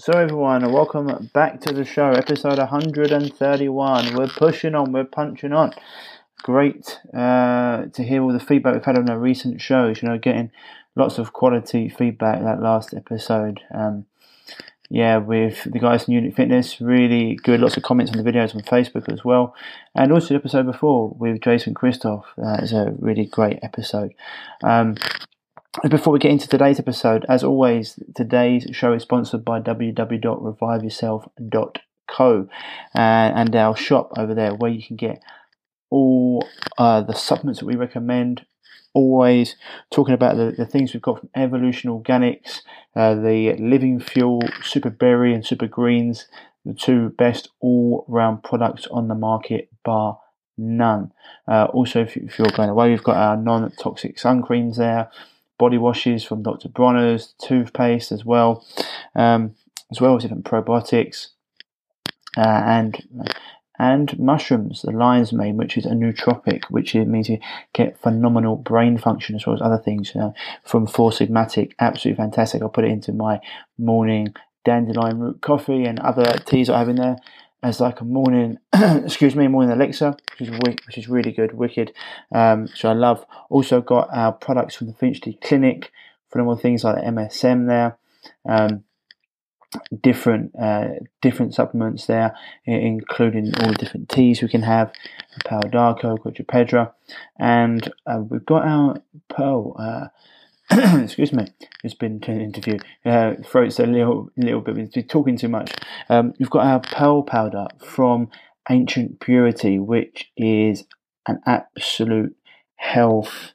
So, everyone, welcome back to the show, episode 131. We're pushing on, we're punching on. Great uh, to hear all the feedback we've had on our recent shows. You know, getting lots of quality feedback that last episode. Um, yeah, with the guys from Unit Fitness, really good. Lots of comments on the videos on Facebook as well, and also the episode before with Jason Christoph. That is a really great episode. Um, before we get into today's episode, as always, today's show is sponsored by www.reviveyourself.co and our shop over there where you can get all uh, the supplements that we recommend. Always talking about the, the things we've got from Evolution Organics, uh, the Living Fuel Super Berry and Super Greens, the two best all round products on the market, bar none. Uh, also, if, if, you're going away, we've got our non toxic sun creams there body washes from Dr. Bronner's, toothpaste as well, um, as well as different probiotics, uh, and and mushrooms, the lion's mane, which is a nootropic, which means you get phenomenal brain function as well as other things uh, from Four Sigmatic. Absolutely fantastic. I'll put it into my morning dandelion root coffee and other teas I have in there as like a morning, excuse me, morning elixir, which is which is really good, wicked. Um, so I love. Also got our products from the Finchley Clinic, phenomenal things like the MSM there. Um, different uh, different supplements there, including all the different teas we can have, Pau d'Arco, Quadrupedra, and uh, we've got our Pearl. Uh, excuse me, it's been an interview. Uh, throat's a little little bit, been talking too much. Um, we've got our pearl powder from Ancient Purity, which is an absolute health,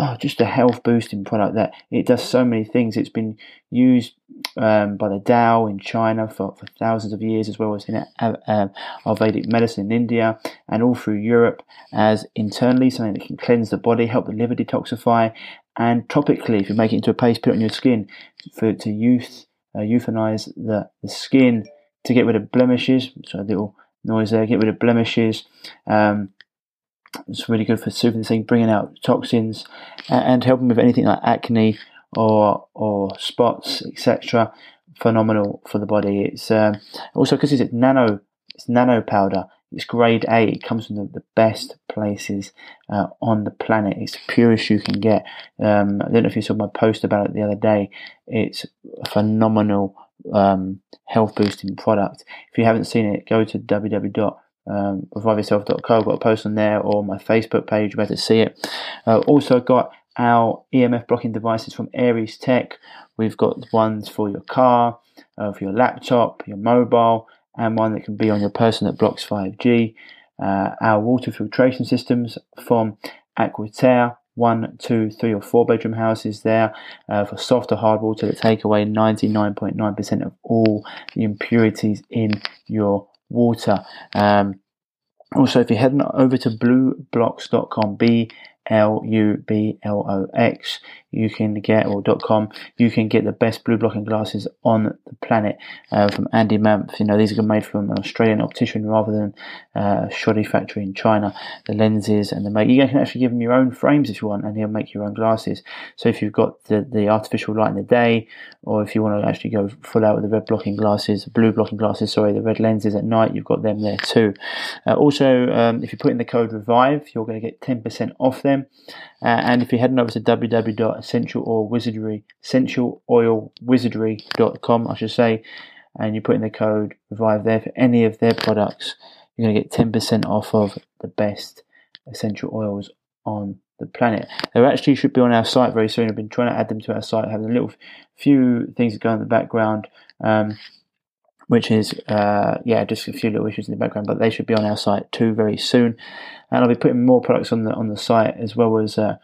oh, just a health boosting product that it does so many things. It's been used um, by the Tao in China for, for thousands of years, as well as in uh, uh, Ayurvedic medicine in India and all through Europe as internally something that can cleanse the body, help the liver detoxify, and topically, if you make it into a paste, put it on your skin for to youth, uh, euthanize the, the skin to get rid of blemishes. So a little noise there, get rid of blemishes. Um, it's really good for soothing bringing out toxins, and, and helping with anything like acne or or spots, etc. Phenomenal for the body. It's um, also because it's nano, it's nano powder. It's grade A. It comes from the, the best places uh, on the planet. It's the purest you can get. Um, I don't know if you saw my post about it the other day. It's a phenomenal um, health boosting product. If you haven't seen it, go to www um, reviveyourself.co. I've got a post on there or my Facebook page where to see it. Uh, also got our EMF blocking devices from Aires Tech. We've got ones for your car, uh, for your laptop, your mobile, and one that can be on your person that blocks 5G. Uh, our water filtration systems from Aquaterra, one, two, three, or four bedroom houses there uh, for soft or hard water that take away 99.9% of all the impurities in your water. Um, also, if you're heading over to blublox.com, B L U B L O X. You can get or .com. You can get the best blue blocking glasses on the planet uh, from Andy Mant. You know these are made from an Australian optician rather than uh, a shoddy factory in China. The lenses and the make you can actually give him your own frames if you want, and he'll make your own glasses. So if you've got the, the artificial light in the day, or if you want to actually go full out with the red blocking glasses, blue blocking glasses, sorry, the red lenses at night, you've got them there too. Uh, also, um, if you put in the code Revive, you're going to get ten percent off them them. Uh, and if you're heading over to www.essentialoilwizardry, essentialoilwizardry.com, I should say, and you put in the code revive there for any of their products, you're going to get 10% off of the best essential oils on the planet. They actually should be on our site very soon. I've been trying to add them to our site, having a little few things going in the background. Um, which is uh, yeah, just a few little issues in the background, but they should be on our site too very soon. And I'll be putting more products on the on the site as well as uh,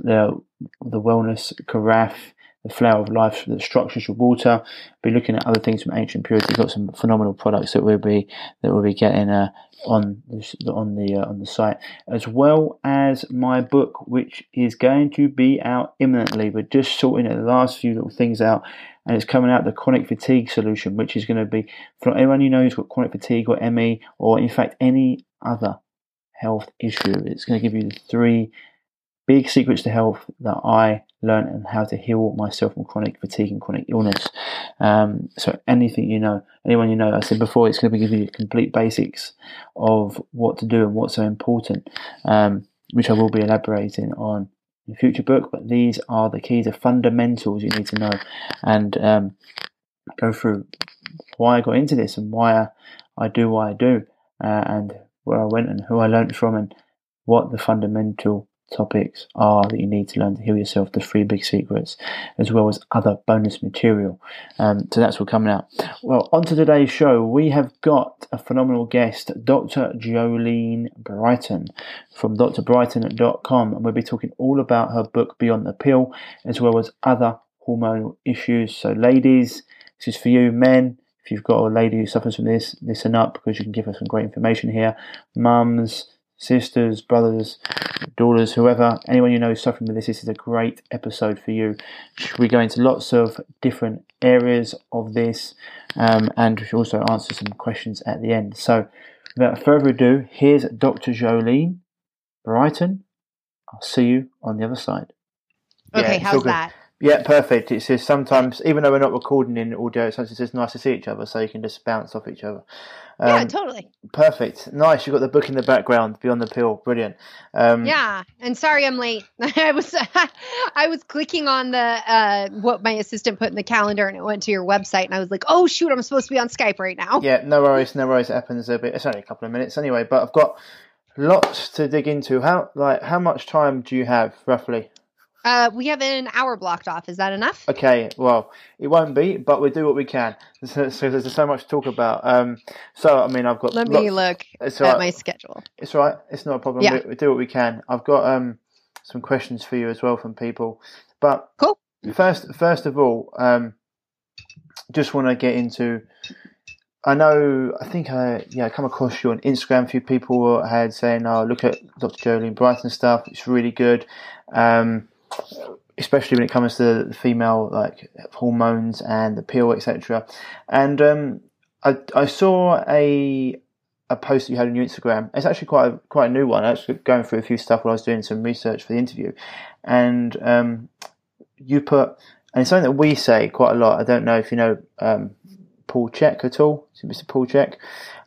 the the wellness carafe, the flower of life the structures your water. Be looking at other things from Ancient Purity. We've got some phenomenal products that we'll be that we'll be getting uh, on the, on the uh, on the site, as well as my book, which is going to be out imminently. We're just sorting the last few little things out and it's coming out the chronic fatigue solution, which is going to be for anyone you know who's got chronic fatigue or ME, or in fact any other health issue. It's going to give you the three big secrets to health that I learned and how to heal myself from chronic fatigue and chronic illness. Um, so anything you know, anyone you know, I said before, it's going to be giving you complete basics of what to do and what's so important, um, which I will be elaborating on in future book, but these are the keys, the fundamentals you need to know, and um, go through why I got into this and why I, I do what I do, uh, and where I went and who I learned from, and what the fundamental topics are that you need to learn to heal yourself, the three big secrets, as well as other bonus material. Um, so that's what coming out. Well, on to today's show, we have got a phenomenal guest, Dr. Jolene Brighten from drbrighten.com, and we'll be talking all about her book Beyond the Pill, as well as other hormonal issues. So, ladies, this is for you, men. If you've got a lady who suffers from this, listen up because you can give her some great information here. Mums, sisters, brothers, daughters, whoever, anyone you know is suffering with this, this is a great episode for you. We go into lots of different areas of this um, and we also answer some questions at the end. So, without further ado, here's Dr. Jolene Brighten. I'll see you on the other side. Okay, yeah, how's that? Yeah, perfect. It says sometimes, even though we're not recording in audio, sometimes it's nice to see each other, so you can just bounce off each other. Um, yeah, totally. Perfect. Nice. You've got the book in the background, Beyond the Pill. Brilliant. Um, yeah, and sorry I'm late. I was I was clicking on the uh, what my assistant put in the calendar, and it went to your website, and I was like, oh shoot, I'm supposed to be on Skype right now. Yeah, no worries, no worries. It happens a bit. It's only a couple of minutes anyway, but I've got lots to dig into. How like how much time do you have roughly? Uh, we have an hour blocked off. Is that enough? Okay, well, it won't be, but we'll do what we can. So, so there's so much to talk about. Um, so, I mean, I've got. Let me look at right. my schedule. It's right. It's not a problem. Yeah. We, we do what we can. I've got um, some questions for you as well from people. But cool. First, first of all, um, just want to get into. I know. I think I yeah I come across you on Instagram. A few people had saying, "Oh, look at Dr. Jolene Brighten stuff. It's really good." Um, especially when it comes to the female like hormones and the pill, etc. And um, I, I saw a a post that you had on your Instagram. It's actually quite a, quite a new one. I was going through a few stuff while I was doing some research for the interview, and um, you put and it's something that we say quite a lot. I don't know if you know um, Paul Chek at all. Mr. Paul Chek,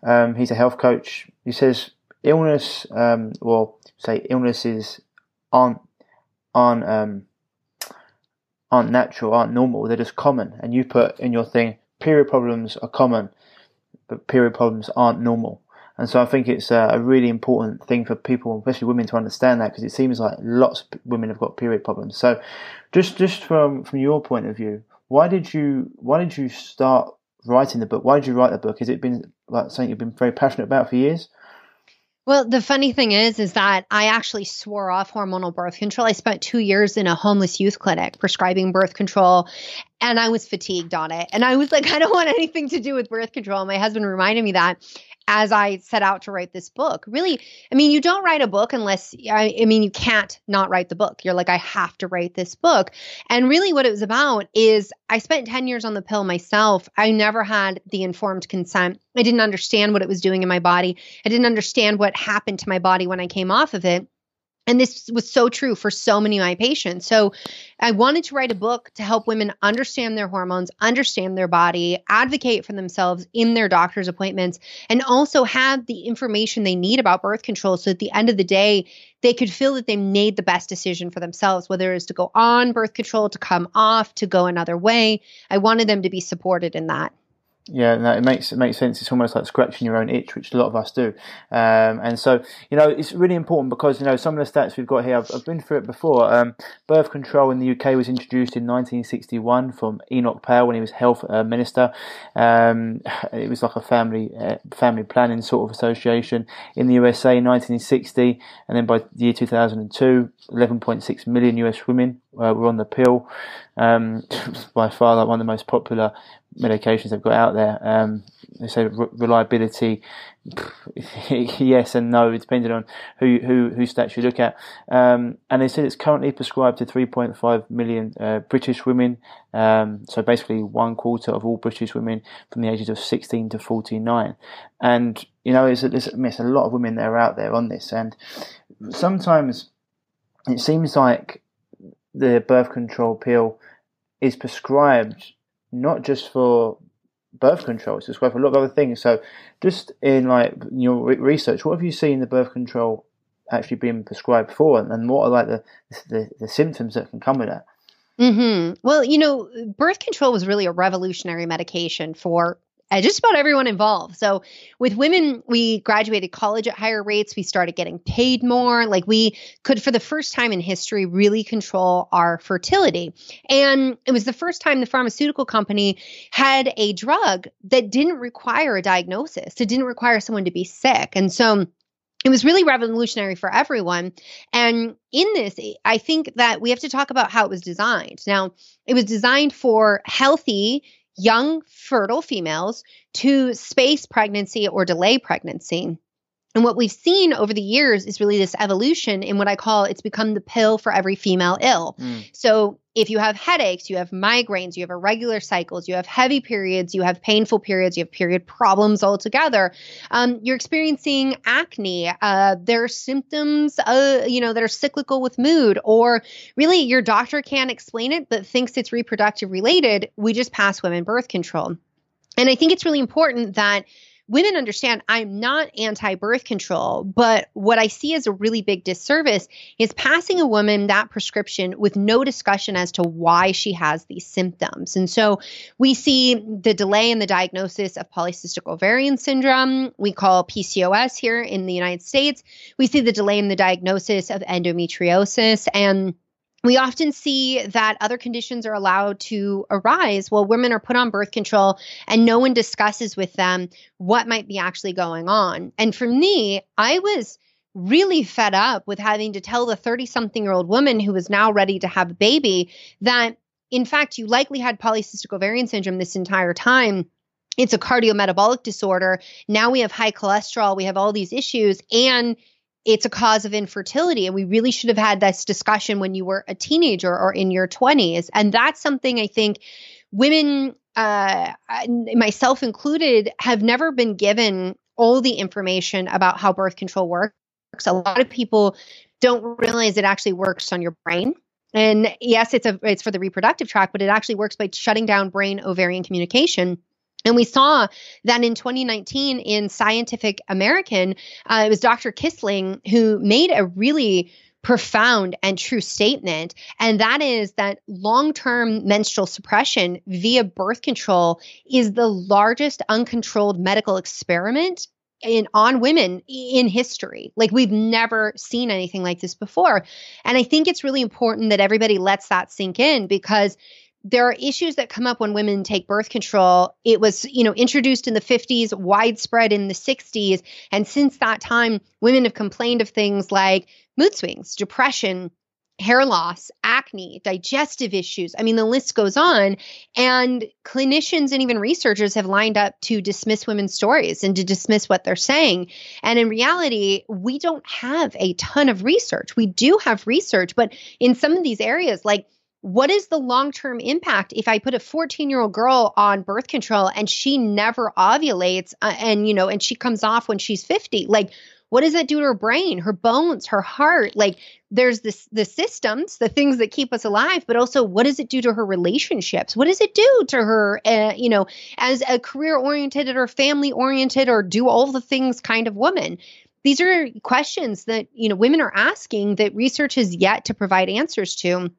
Um, he's a health coach. He says illness, um, well, say illnesses aren't aren't um, aren't natural, aren't normal. They're just common. And you put in your thing, period problems are common, but period problems aren't normal. And so I think it's a, really important thing for people, especially women, to understand that because it seems like lots of women have got period problems. So, just just from from your point of view, why did you why did you start writing the book? Why did you write the book? Has it been like something you've been very passionate about for years? Well, the funny thing is, is that I actually swore off hormonal birth control. I spent two years in a homeless youth clinic prescribing birth control, and I was fatigued on it. And I was like, I don't want anything to do with birth control. My husband reminded me that as I set out to write this book. Really, I mean, you don't write a book unless, I, I, mean, you can't not write the book. You're like, I have to write this book. And really, what it was about is I spent 10 years on the pill myself. I never had the informed consent. I didn't understand what it was doing in my body. I didn't understand what happened to my body when I came off of it. And this was so true for so many of my patients. So I wanted to write a book to help women understand their hormones, understand their body, advocate for themselves in their doctor's appointments, and also have the information they need about birth control. So at the end of the day, they could feel that they made the best decision for themselves, whether it's to go on birth control, to come off, to go another way. I wanted them to be supported in that. Yeah, no, it makes it makes sense. It's almost like scratching your own itch, which a lot of us do. Um, and so, you know, it's really important because you know some of the stats we've got here. I've, I've been through it before. Um, birth control in the UK was introduced in 1961 from Enoch Powell when he was health uh, minister. Um, it was like a family uh, family planning sort of association in the USA in 1960, and then by the year 2002, 11.6 million US women uh, were on the pill. Um, by far, like one of the most popular medications they've got out there. Um, they say re- reliability, yes and no, depending on who who who stats you look at. Um, and they said it's currently prescribed to 3.5 million uh, British women. Um, so basically, one quarter of all British women from the ages of 16 to 49. And you know, it's, it's, it's a lot of women that are out there on this, and sometimes it seems like the birth control pill is prescribed not just for birth control, it's prescribed for a lot of other things. So, just in like your research, what have you seen the birth control actually being prescribed for, and what are like the the, the symptoms that can come with that? Mm-hmm. Well, you know, birth control was really a revolutionary medication for uh, just about everyone involved. So with women, we graduated college at higher rates. We started getting paid more. Like we could, for the first time in history, really control our fertility. And it was the first time the pharmaceutical company had a drug that didn't require a diagnosis. It didn't require someone to be sick. And so it was really revolutionary for everyone. And in this, I think that we have to talk about how it was designed. Now, it was designed for healthy, young fertile females to space pregnancy or delay pregnancy. And what we've seen over the years is really this evolution in what I call it's become the pill for every female ill. Mm. So if you have headaches, you have migraines, you have irregular cycles, you have heavy periods, you have painful periods, you have period problems altogether, um, you're experiencing acne, uh, there are symptoms, uh, you know, that are cyclical with mood, or really your doctor can't explain it but thinks it's reproductive related, we just pass women birth control. And I think it's really important that women understand I'm not anti birth control, but what I see as a really big disservice is passing a woman that prescription with no discussion as to why she has these symptoms. And so we see the delay in the diagnosis of polycystic ovarian syndrome, we call PCOS here in the United States. We see the delay in the diagnosis of endometriosis and we often see that other conditions are allowed to arise while women are put on birth control and no one discusses with them what might be actually going on. And for me, I was really fed up with having to tell the 30 something year old woman who was now ready to have a baby that, in fact, you likely had polycystic ovarian syndrome this entire time. It's a cardiometabolic disorder. Now we have high cholesterol, we have all these issues, and it's a cause of infertility. And we really should have had this discussion when you were a teenager or in your 20s. And that's something I think women, uh, myself included, have never been given all the information about how birth control works. A lot of people don't realize it actually works on your brain. And yes, it's a it's for the reproductive tract, but it actually works by shutting down brain ovarian communication and we saw that in 2019 in Scientific American, uh, it was Dr. Kissling who made a really profound and true statement. And that is that long term menstrual suppression via birth control is the largest uncontrolled medical experiment in on women in history. Like we've never seen anything like this before. And I think it's really important that everybody lets that sink in because there are issues that come up when women take birth control. It was, you know, introduced in the 50s, widespread in the 60s, and since that time, women have complained of things like mood swings, depression, hair loss, acne, digestive issues. I mean, the list goes on. And clinicians and even researchers have lined up to dismiss women's stories and to dismiss what they're saying. And in reality, we don't have a ton of research. We do have research, but in some of these areas, like what is the long term impact if I put a 14 year old girl on birth control and she never ovulates uh, and, you know, and she comes off when she's 50? Like, what does that do to her brain, her bones, her heart? Like, there's this the systems, the things that keep us alive, but also what does it do to her relationships? What does it do to her, uh, you know, as a career oriented or family oriented or do all the things kind of woman? These are questions that you know women are asking that research has yet to provide answers to.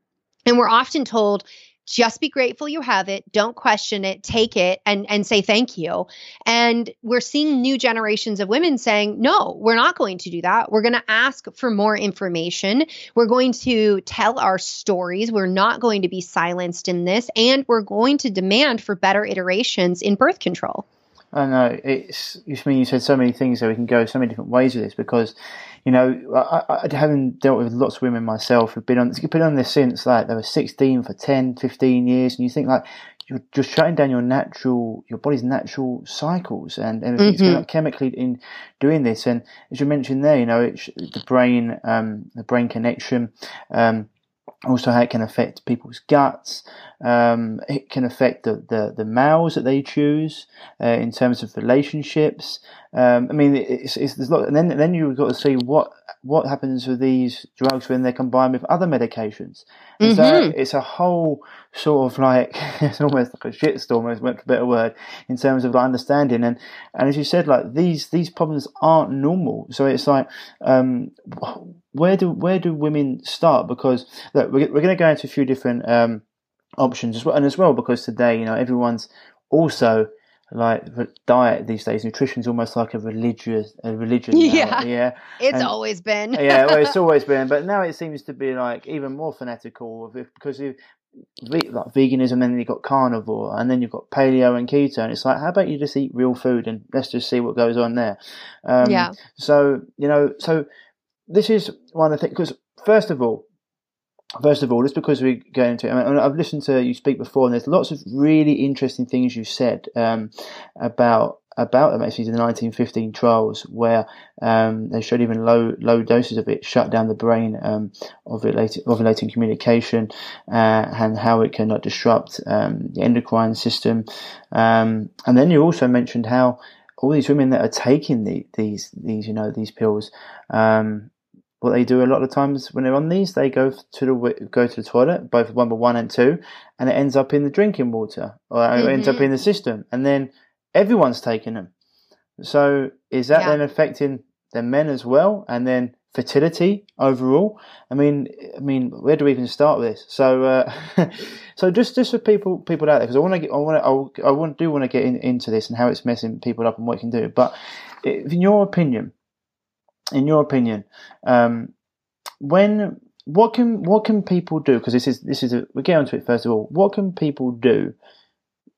And we're often told just be grateful you have it. Don't question it. Take it and and say thank you. And we're seeing new generations of women saying no we're not going to do that. We're going to ask for more information. We're going to tell our stories. We're not going to be silenced in this and we're going to demand for better iterations in birth control I know it's. You mean you said so many things, that we can go so many different ways with this because, you know, I, I having dealt with lots of women myself who've been on been on this since like they were 16 for 10, 15 years, and you think like you're just shutting down your natural, your body's natural cycles, and everything's mm-hmm. chemically in doing this. And as you mentioned there, you know, it's the brain, um, the brain connection. Um, also how it can affect people's guts. Um, it can affect the, the, the males that they choose uh, in terms of relationships. Um, I mean, it's, it's there's lot, and then then you've got to see what what happens with these drugs when they're combined with other medications. Mm-hmm. So it's a whole sort of like it's almost like a shitstorm, for a better word, in terms of like understanding. And and as you said, like these these problems aren't normal. So it's like um, where do where do women start? Because look, we're, we're going to go into a few different um, options as well, and as well because today you know everyone's also like diet these days. Nutrition is almost like a religious, a religion. Yeah, yeah. It's and, always been. yeah, well, it's always been, but now it seems to be like even more fanatical because you like veganism, and then you've got carnivore, and then you've got paleo and keto, and it's like, how about you just eat real food and let's just see what goes on there. Um, yeah. So you know, so this is one of the things because first of all, First of all, just because we go into it, I mean, I've listened to you speak before, and there's lots of really interesting things you said um, about about them actually the 1915 trials where um, they showed even low low doses of it shut down the brain um, ovulating, ovulating communication uh, and how it can uh, disrupt um, the endocrine system. Um, and then you also mentioned how all these women that are taking the, these these you know these pills um, what they do a lot of times when they're on these, they go to the go to the toilet, both number one and two, and it ends up in the drinking water or mm-hmm. it ends up in the system, and then everyone's taking them. So is that yeah. then affecting the men as well, and then fertility overall? I mean, I mean, where do we even start with this? So, uh, so just just for people people out there, because I want to get, I want to, I want do want to get in, into this and how it's messing people up and what it can do. But in your opinion in your opinion, um, when what can what can people do? Because this is this is a, we get onto it first of all. What can people do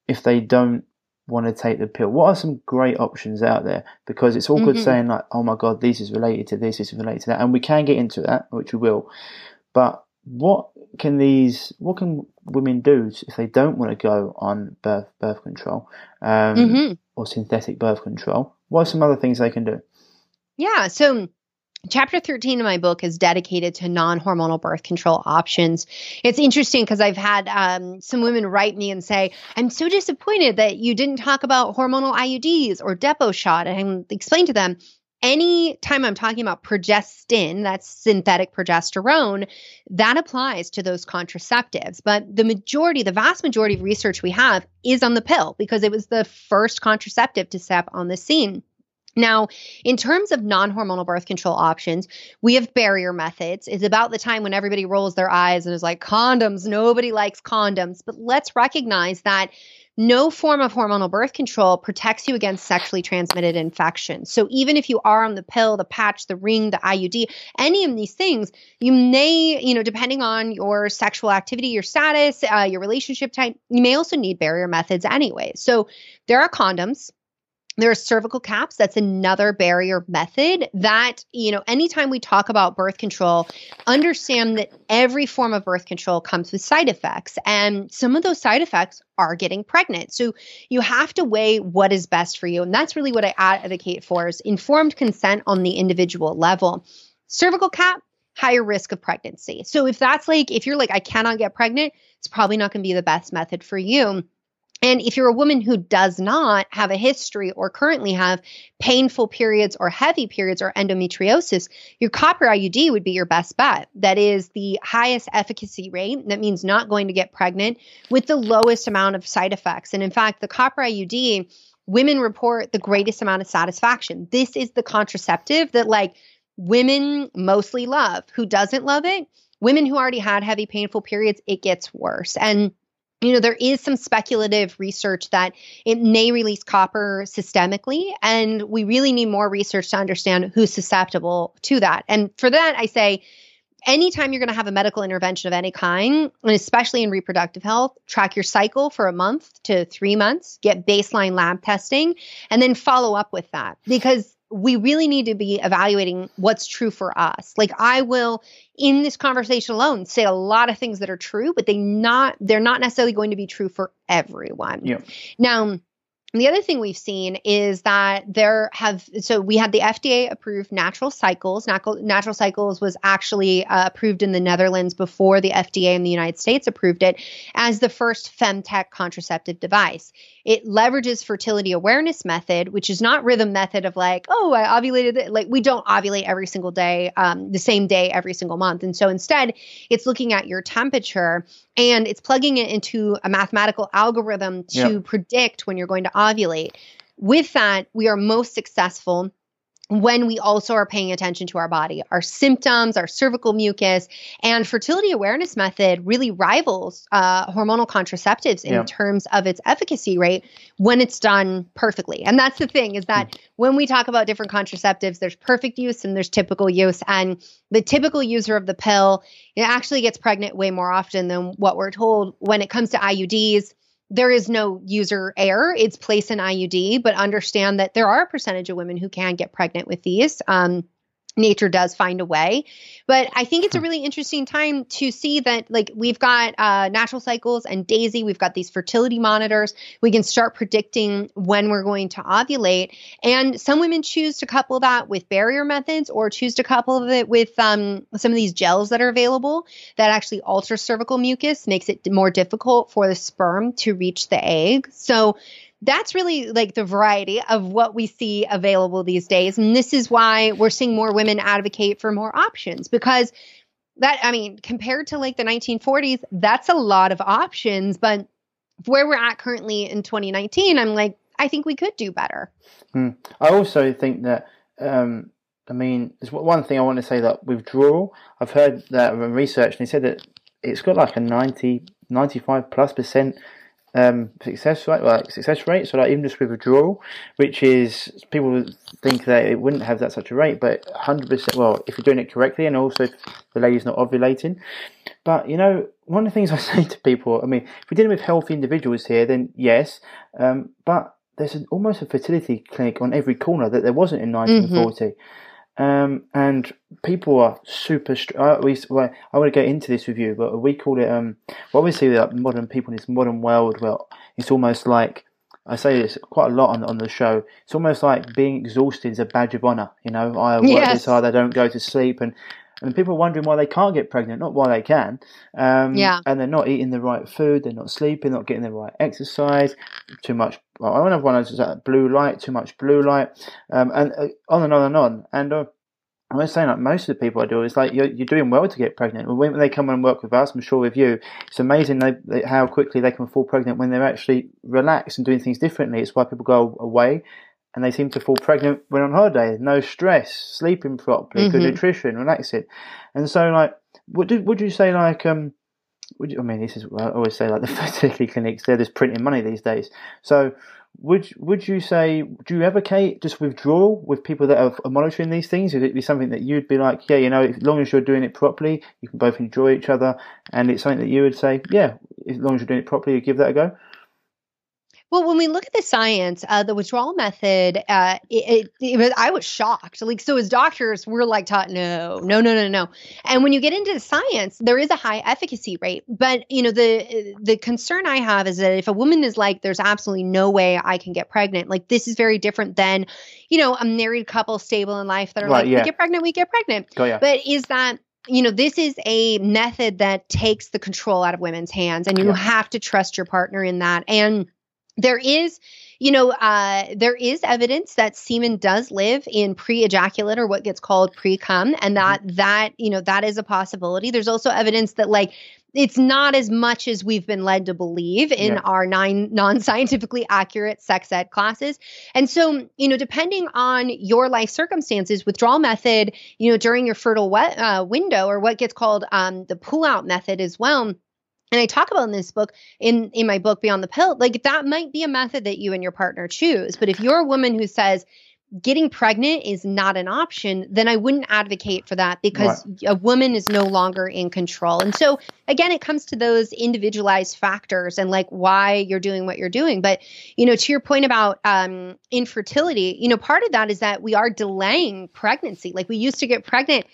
if they don't want to take the pill? What are some great options out there? Because it's all good mm-hmm. saying like, "Oh my god, this is related to this, this is related to that," and we can get into that, which we will. But what can these what can women do if they don't want to go on birth birth control um, mm-hmm. or synthetic birth control? What are some other things they can do? Yeah. So, Chapter 13 of my book is dedicated to non hormonal birth control options. It's interesting because I've had um, some women write me and say, I'm so disappointed that you didn't talk about hormonal IUDs or Depo shot. And I explain to them, any time I'm talking about progestin, that's synthetic progesterone, that applies to those contraceptives. But the majority, the vast majority of research we have is on the pill because it was the first contraceptive to step on the scene. Now, in terms of non hormonal birth control options, we have barrier methods. It's about the time when everybody rolls their eyes and is like, condoms, nobody likes condoms. But let's recognize that no form of hormonal birth control protects you against sexually transmitted infections. So even if you are on the pill, the patch, the ring, the IUD, any of these things, you may, you know, depending on your sexual activity, your status, uh, your relationship type, you may also need barrier methods anyway. So there are condoms there are cervical caps. That's another barrier method that, you know, anytime we talk about birth control, understand that every form of birth control comes with side effects. And some of those side effects are getting pregnant. So you have to weigh what is best for you. And that's really what I advocate for is informed consent on the individual level. Cervical cap, higher risk of pregnancy. So if that's like, if you're like, I cannot get pregnant, it's probably not going to be the best method for you. And if you're a woman who does not have a history or currently have painful periods or heavy periods or endometriosis, your copper IUD would be your best bet. That is the highest efficacy rate. That means not going to get pregnant with the lowest amount of side effects. And in fact, the copper IUD, women report the greatest amount of satisfaction. This is the contraceptive that, like, women mostly love. Who doesn't love it? Women who already had heavy, painful periods, it gets worse. And you know, there is some speculative research that it may release copper systemically, and we really need more research to understand who's susceptible to that. And for that, I say, anytime you're going to have a medical intervention of any kind, and especially in reproductive health, track your cycle for a month to three months, get baseline lab testing, and then follow up with that because we really need to be evaluating what's true for us. Like I will in this conversation alone say a lot of things that are true, but they not they're not necessarily going to be true for everyone. Yeah. Now, the other thing we've seen is that there have so we had the FDA approved natural cycles. Natural, natural cycles was actually uh, approved in the Netherlands before the FDA in the United States approved it as the first femtech contraceptive device. It leverages fertility awareness method, which is not rhythm method of like, oh, I ovulated. Like we don't ovulate every single day, um, the same day every single month. And so instead, it's looking at your temperature and it's plugging it into a mathematical algorithm to yep. predict when you're going to ovulate. With that, we are most successful when we also are paying attention to our body, our symptoms, our cervical mucus, and fertility awareness method really rivals uh, hormonal contraceptives in yeah. terms of its efficacy rate when it's done perfectly. And that's the thing is that mm. when we talk about different contraceptives, there's perfect use and there's typical use. And the typical user of the pill it actually gets pregnant way more often than what we're told when it comes to IUDs there is no user error. It's place an IUD, but understand that there are a percentage of women who can get pregnant with these. Um, nature does find a way. But i think it's a hmm. really interesting time to see that like we've got uh, natural cycles and Daysy. We've got these fertility monitors. We can start predicting when we're going to ovulate. And some women choose to couple that with barrier methods or choose to couple it with um, some of these gels that are available that actually alter cervical mucus makes it more difficult for the sperm to reach the egg. So that's really like the variety of what we see available these days. And this is why we're seeing more women advocate for more options because that, I mean, compared to like the 1940s, that's a lot of options. But where we're at currently in 2019, I'm like, I think we could do better. Hmm. I also think that, um, I mean, there's one thing I want to say that withdrawal, I've heard that research, and they said that it's got like a 90, 95 plus percent um, success rate, like success rate. So like even just with withdrawal, which is people think that it wouldn't have that such a rate, but 100%. Well, if you're doing it correctly, and also if the lady's not ovulating. But you know, one of the things I say to people, I mean, if we're dealing with healthy individuals here, then yes. Um, but there's an, almost a fertility clinic on every corner that there wasn't in 1940. Mm-hmm. Um, and people are super. I, we, well, I want to get into this with you, but we call it. Um, well, obviously, like modern people in this modern world, well, it's almost like I say this quite a lot on on the show. It's almost like being exhausted is a badge of honor. You know, I work yes. this hard, I don't go to sleep, and and people are wondering why they can't get pregnant, not why they can. Um, yeah. And they're not eating the right food, they're not sleeping, not getting the right exercise, too much. Well, I have one is blue light, too much blue light, um, and uh, on and on and on. And uh, I was saying, like most of the people I do, it's like you're, you're doing well to get pregnant. When they come and work with us, I'm sure with you, it's amazing they, they, how quickly they can fall pregnant when they're actually relaxed and doing things differently. It's why people go away and they seem to fall pregnant when on holiday. No stress, sleeping properly, mm-hmm. good nutrition, relaxing. And so, like, would you, would you say like um, would you, I mean this is I always say like the fertility clinics they're just printing money these days. So would would you say do you advocate just withdrawal with people that are monitoring these things? Would it be something that you'd be like, yeah, you know, as long as you're doing it properly, you can both enjoy each other, and it's something that you would say, yeah, as long as you're doing it properly, you give that a go. Well, when we look at the science, uh, the withdrawal method, uh, it, it, it, I was shocked. Like, so as doctors, we're like taught, no, no, no, no, no. And when you get into the science, there is a high efficacy rate. But you know, the the concern I have is that if a woman is like, there's absolutely no way I can get pregnant. Like, this is very different than, you know, a married couple stable in life that are right, like, yeah. we get pregnant, we get pregnant. Oh, yeah. But is that you know, this is a method that takes the control out of women's hands, and you yeah. have to trust your partner in that. And there is you know uh, there is evidence that semen does live in pre-ejaculate or what gets called pre-cum and that mm-hmm. that you know that is a possibility there's also evidence that like it's not as much as we've been led to believe in yeah. our nine non-scientifically accurate sex ed classes and so you know depending on your life circumstances withdrawal method you know during your fertile wet, uh, window or what gets called um, the pull out method as well and I talk about in this book, in in my book Beyond the Pill, like that might be a method that you and your partner choose. But if you're a woman who says getting pregnant is not an option, then I wouldn't advocate for that because right. a woman is no longer in control. And so again, it comes to those individualized factors and like why you're doing what you're doing. But you know, to your point about um, infertility, you know, part of that is that we are delaying pregnancy. Like we used to get pregnant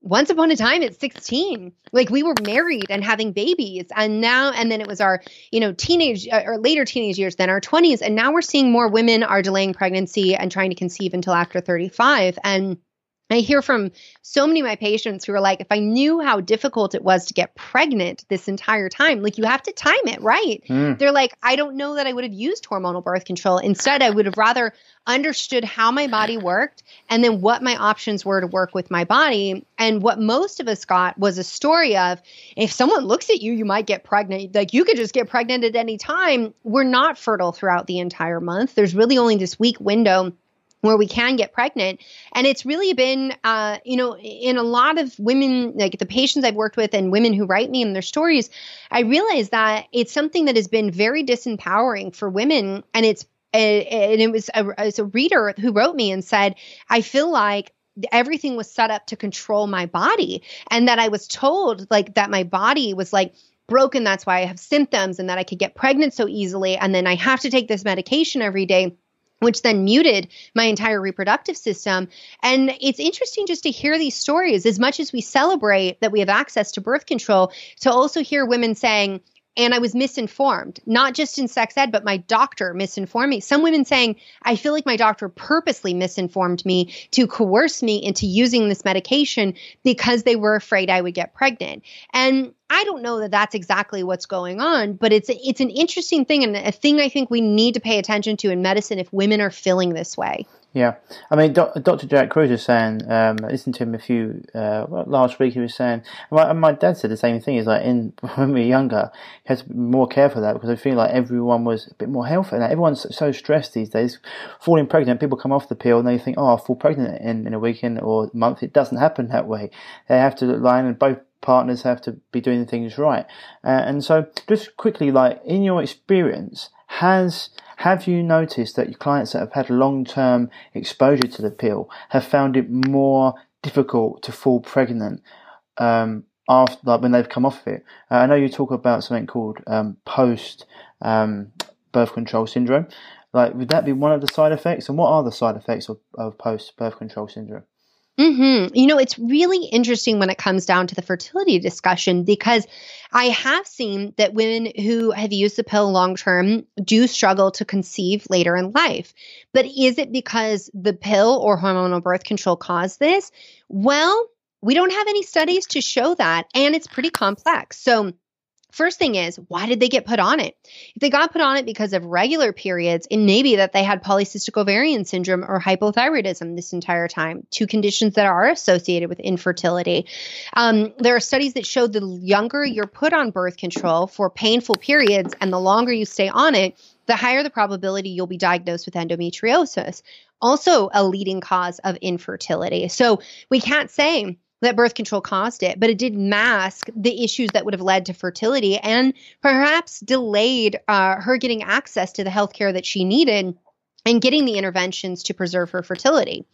once upon a time at 16 like we were married and having babies and now and then it was our you know teenage uh, or later teenage years then our 20s and now we're seeing more women are delaying pregnancy and trying to conceive until after 35 and I hear from so many of my patients who are like, if I knew how difficult it was to get pregnant this entire time, like you have to time it right. Mm. They're like, I don't know that I would have used hormonal birth control. Instead, I would have rather understood how my body worked and then what my options were to work with my body. And what most of us got was a story of if someone looks at you, you might get pregnant. Like you could just get pregnant at any time. We're not fertile throughout the entire month. There's really only this week window where we can get pregnant. And it's really been, uh, you know, in a lot of women, like the patients I've worked with and women who write me and their stories, I realize that it's something that has been very disempowering for women. And it's, and it was a, a reader who wrote me and said, I feel like everything was set up to control my body and that I was told like that my body was like, broken that's why i have symptoms and that i could get pregnant so easily and then i have to take this medication every day which then muted my entire reproductive system. And it's interesting just to hear these stories as much as we celebrate that we have access to birth control, to also hear women saying, and I was misinformed, not just in sex ed, but my doctor misinformed me. Some women saying, I feel like my doctor purposely misinformed me to coerce me into using this medication because they were afraid I would get pregnant. And I don't know that that's exactly what's going on, but it's it's an interesting thing and a thing I think we need to pay attention to in medicine if women are feeling this way. Yeah, I mean, Dr. Jack Kruse is saying. Um, I listened to him a few uh, last week. He was saying, my, my dad said the same thing. Is like in when we were younger, he had to be more careful of that because I feel like everyone was a bit more healthy. Now, everyone's so stressed these days. Falling pregnant, people come off the pill and they think, oh, I'll fall pregnant in, in a weekend or month. It doesn't happen that way. They have to line and both partners have to be doing things right. Uh, and so, just quickly, like in your experience, has have you noticed that your clients that have had long term exposure to the pill have found it more difficult to fall pregnant um, after, like when they've come off of it? Uh, I know you talk about something called um, post um, birth control syndrome. Like, would that be one of the side effects? And what are the side effects of, of post birth control syndrome? Mm-hmm. You know, it's really interesting when it comes down to the fertility discussion because I have seen that women who have used the pill long term do struggle to conceive later in life. But is it because the pill or hormonal birth control caused this? Well, we don't have any studies to show that, and it's pretty complex. So, First thing is, why did they get put on it? If they got put on it because of regular periods, it may be that they had polycystic ovarian syndrome or hypothyroidism this entire time, two conditions that are associated with infertility. Um, there are studies that show the younger you're put on birth control for painful periods and the longer you stay on it, the higher the probability you'll be diagnosed with endometriosis, also a leading cause of infertility. So we can't say, that birth control caused it, but it did mask the issues that would have led to fertility and perhaps delayed uh, her getting access to the health care that she needed and getting the interventions to preserve her fertility.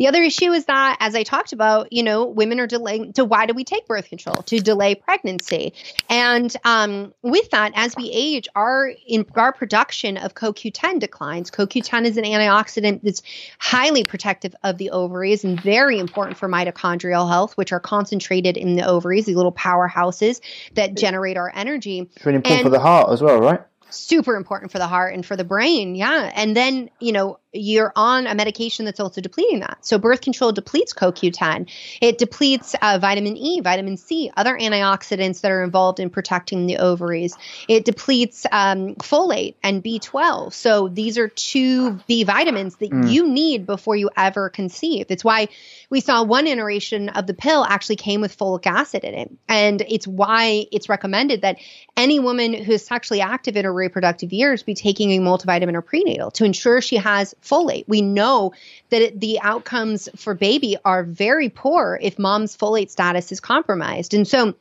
The other issue is that, as I talked about, you know, women are delaying. So, why do we take birth control? To delay pregnancy. And um, with that, as we age, our in, our production of CoQ10 declines. CoQ10 is an antioxidant that's highly protective of the ovaries and very important for mitochondrial health, which are concentrated in the ovaries, these little powerhouses that generate our energy. It's really important and, for the heart as well, right? Super important for the heart and for the brain. Yeah. And then, you know, you're on a medication that's also depleting that. So birth control depletes CoQ10. It depletes uh, vitamin E, vitamin C, other antioxidants that are involved in protecting the ovaries. It depletes um, folate and B12. So these are two B vitamins that mm. you need before you ever conceive. It's why we saw one iteration of the pill actually came with folic acid in it. And it's why it's recommended that any woman who is sexually active in her reproductive years be taking a multivitamin or prenatal to ensure she has folate. We know that it, the outcomes for baby are very poor if mom's folate status is compromised. And so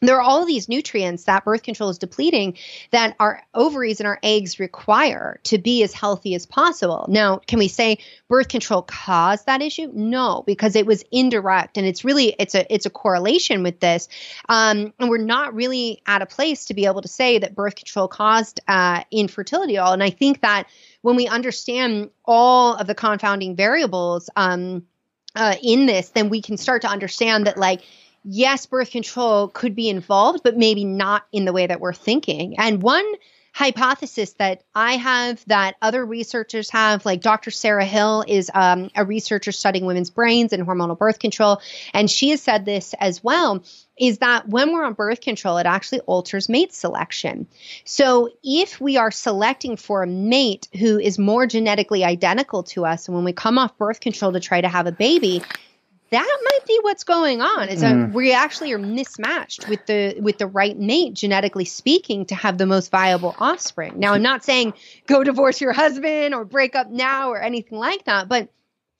there are all these nutrients that birth control is depleting that our ovaries and our eggs require to be as healthy as possible. Now, can we say birth control caused that issue? No, because it was indirect, and it's really it's a it's a correlation with this, um, and we're not really at a place to be able to say that birth control caused uh, infertility at all. And I think that when we understand all of the confounding variables um, uh, in this, then we can start to understand that like yes, birth control could be involved, but maybe not in the way that we're thinking. And one hypothesis that I have, that other researchers have, like Dr. Sarah Hill is um, a researcher studying women's brains and hormonal birth control, and she has said this as well. Is that when we're on birth control, it actually alters mate selection. So, if we are selecting for a mate who is more genetically identical to us, and when we come off birth control to try to have a baby, that might be what's going on is that mm. we actually are mismatched with the with the right mate genetically speaking to have the most viable offspring now i'm not saying go divorce your husband or break up now or anything like that but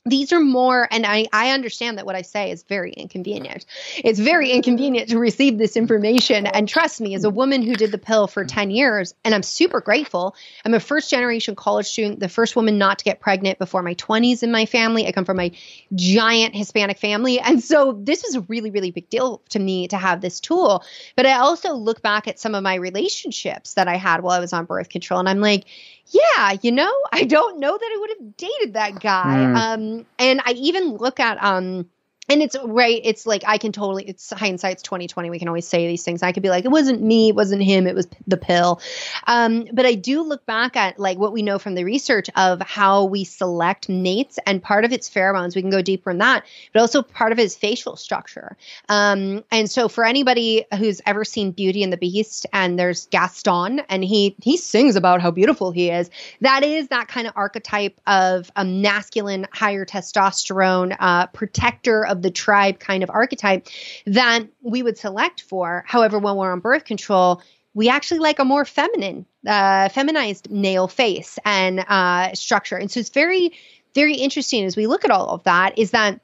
these are more and I, I understand that what i say is very inconvenient. It's very inconvenient to receive this information. And trust me as a woman who did the pill for 10 years and i'm super grateful. I'm a first generation college student the first woman not to get pregnant before my 20s in my family. I come from a giant hispanic family. And so this was a really really big deal to me to have this tool. But i also look back at some of my relationships that i had while i was on birth control and i'm like yeah, you know, I don't know that I would have dated that guy. Mm. Um, and I even look at um and it's right it's like i can totally it's hindsight's 2020 we can always say these things. I could be like it wasn't me it wasn't him it was the pill. Um, but i do look back at like what we know from the research of how we select mates and part of it's pheromones we can go deeper in that but also part of his facial structure. Um, and so for anybody who's ever seen beauty and the beast and there's gaston and he he sings about how beautiful he is that is that kind of archetype of a masculine higher testosterone uh, protector of the tribe kind of archetype that we would select for. However, when we're on birth control, we actually like a more feminine, uh, feminized nail face and uh, structure. And so it's very, very interesting as we look at all of that is that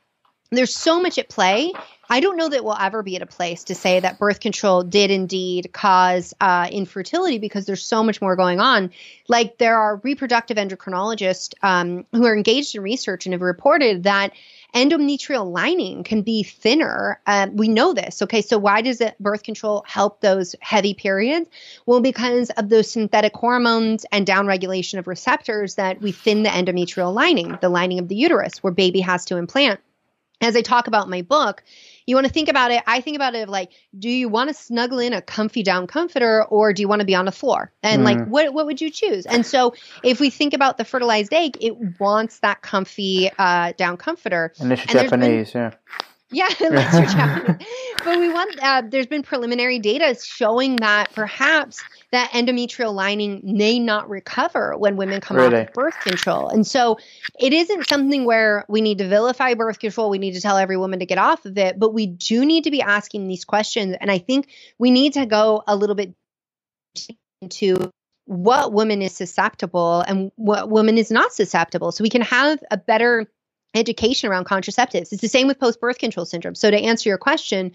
there's so much at play. I don't know that we'll ever be at a place to say that birth control did indeed cause uh, infertility because there's so much more going on. Like there are reproductive endocrinologists um, who are engaged in research and have reported that endometrial lining can be thinner. Uh, we know this. Okay, so why does it, birth control help those heavy periods? Well, because of those synthetic hormones and downregulation of receptors that we thin the endometrial lining, the lining of the uterus, where baby has to implant. As I talk about my book, you want to think about it. I think about it like, do you want to snuggle in a comfy down comforter or do you want to be on the floor? And mm. like, what what would you choose? And so, if we think about the fertilized egg, it wants that comfy uh, down comforter. And it's Japanese, been, yeah. Yeah, unless you're But we want, uh, there's been preliminary data showing that perhaps that endometrial lining may not recover when women come really? off of birth control. And so it isn't something where we need to vilify birth control. We need to tell every woman to get off of it, but we do need to be asking these questions. And I think we need to go a little bit into what woman is susceptible and what woman is not susceptible so we can have a better education around contraceptives. It's the same with post birth control syndrome. So, to answer your question,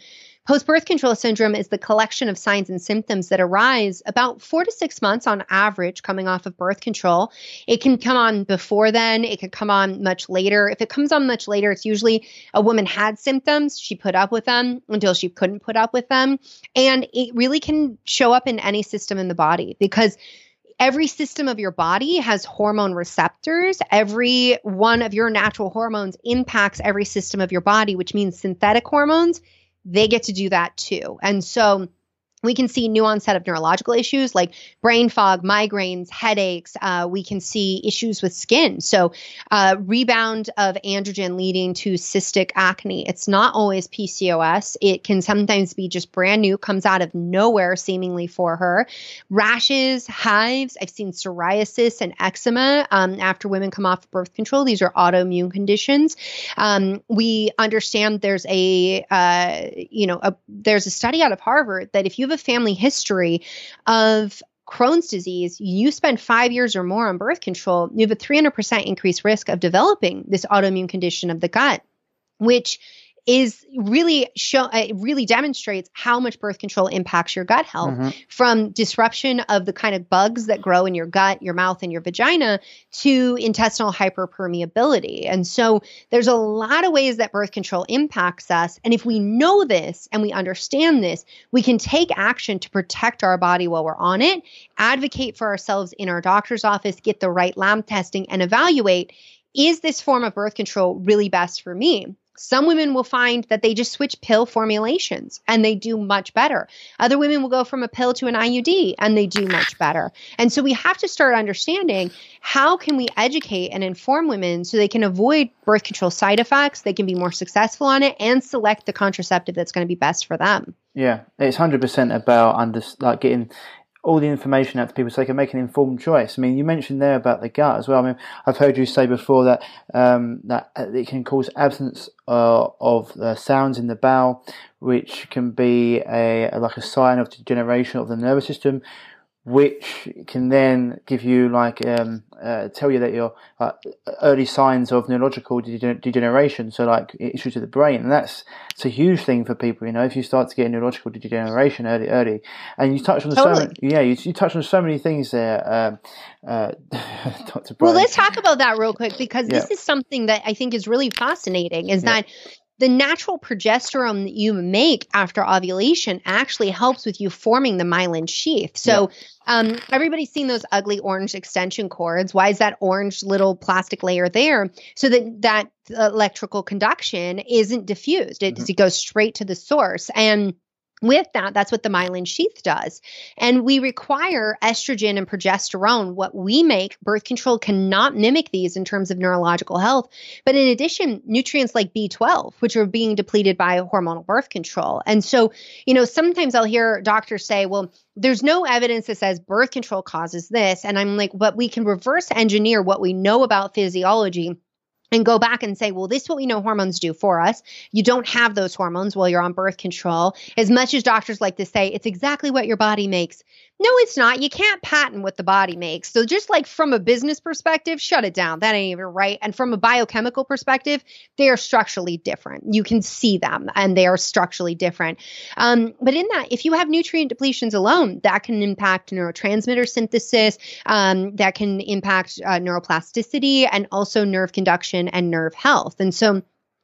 post birth control syndrome is the collection of signs and symptoms that arise about four to six months on average coming off of birth control. It can come on before then, it could come on much later. If it comes on much later, it's usually a woman had symptoms, she put up with them until she couldn't put up with them. And it really can show up in any system in the body because every system of your body has hormone receptors. Every one of your natural hormones impacts every system of your body, which means synthetic hormones, they get to do that too. And so we can see new onset of neurological issues like brain fog, migraines, headaches. Uh, we can see issues with skin. So, uh, rebound of androgen leading to cystic acne. It's not always PCOS. It can sometimes be just brand new, comes out of nowhere seemingly for her. Rashes, hives. I've seen psoriasis and eczema um, after women come off birth control. These are autoimmune conditions. Um, we understand there's a, uh, you know, a, there's a study out of Harvard that if you have a family history of Crohn's disease, you spend five years or more on birth control, you have a 300% increased risk of developing this autoimmune condition of the gut, which is really show it really demonstrates how much birth control impacts your gut health mm-hmm. from disruption of the kind of bugs that grow in your gut, your mouth and your vagina to intestinal hyperpermeability. And so there's a lot of ways that birth control impacts us and if we know this and we understand this, we can take action to protect our body while we're on it, advocate for ourselves in our doctor's office, get the right lab testing and evaluate is this form of birth control really best for me? Some women will find that they just switch pill formulations and they do much better. Other women will go from a pill to an IUD and they do much better. And so we have to start understanding how can we educate and inform women so they can avoid birth control side effects, they can be more successful on it and select the contraceptive that's going to be best for them. Yeah, it's 100% about under, like getting all the information out to people so they can make an informed choice. I mean, you mentioned there about the gut as well. I mean, I've heard you say before that um, that it can cause absence uh, of uh, sounds in the bowel, which can be a like a sign of degeneration of the nervous system, which can then give you like um, uh, tell you that you're uh, early signs of neurological degeneration, so like issues with the brain, and that's it's a huge thing for people. You know, if you start to get neurological degeneration early, early, and you touch on totally. so many, yeah, you, you touch on so many things there, um, uh, Dr. Brighten. Well, let's talk about that real quick because yeah. this is something that I think is really fascinating. Is yeah. that the natural progesterone that you make after ovulation actually helps with you forming the myelin sheath. So, yeah. um, everybody's seen those ugly orange extension cords. Why is that orange little plastic layer there? So that that electrical conduction isn't diffused. It, mm-hmm. it goes straight to the source. And with that, that's what the myelin sheath does. And we require estrogen and progesterone. What we make, birth control cannot mimic these in terms of neurological health. But in addition, nutrients like B12, which are being depleted by hormonal birth control. And so, you know, sometimes I'll hear doctors say, well, there's no evidence that says birth control causes this. And I'm like, but we can reverse engineer what we know about physiology and go back and say, well, this is what we know hormones do for us. You don't have those hormones while you're on birth control. As much as doctors like to say, it's exactly what your body makes. No, it's not. You can't patent what the body makes. So, just like from a business perspective, shut it down. That ain't even right. And from a biochemical perspective, they are structurally different. You can see them and they are structurally different. Um, but in that, if you have nutrient depletions alone, that can impact neurotransmitter synthesis, um, that can impact uh, neuroplasticity and also nerve conduction and nerve health. And so,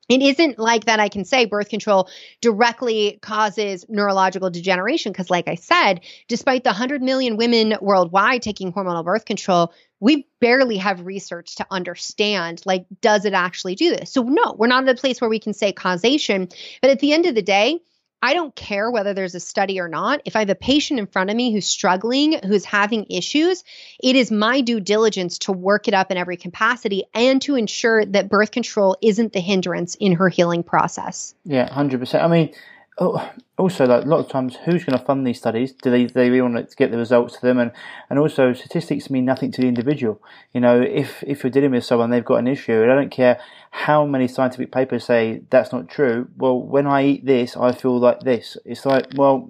it isn't like that I can say birth control directly causes neurological degeneration because, like I said, despite the 100 million women worldwide taking hormonal birth control, we barely have research to understand like, does it actually do this? So, no, we're not at a place where we can say causation. But at the end of the day, I don't care whether there's a study or not. If I have a patient in front of me who's struggling, who's having issues, it is my due diligence to work it up in every capacity and to ensure that birth control isn't the hindrance in her healing process. Yeah, 100%. I mean, oh, also, like a lot of times, who's going to fund these studies? Do they they really want to get the results to them? And and also, statistics mean nothing to the individual. You know, if if you're dealing with someone, they've got an issue, and I don't care how many scientific papers say that's not true. Well, when I eat this, I feel like this. It's like, well,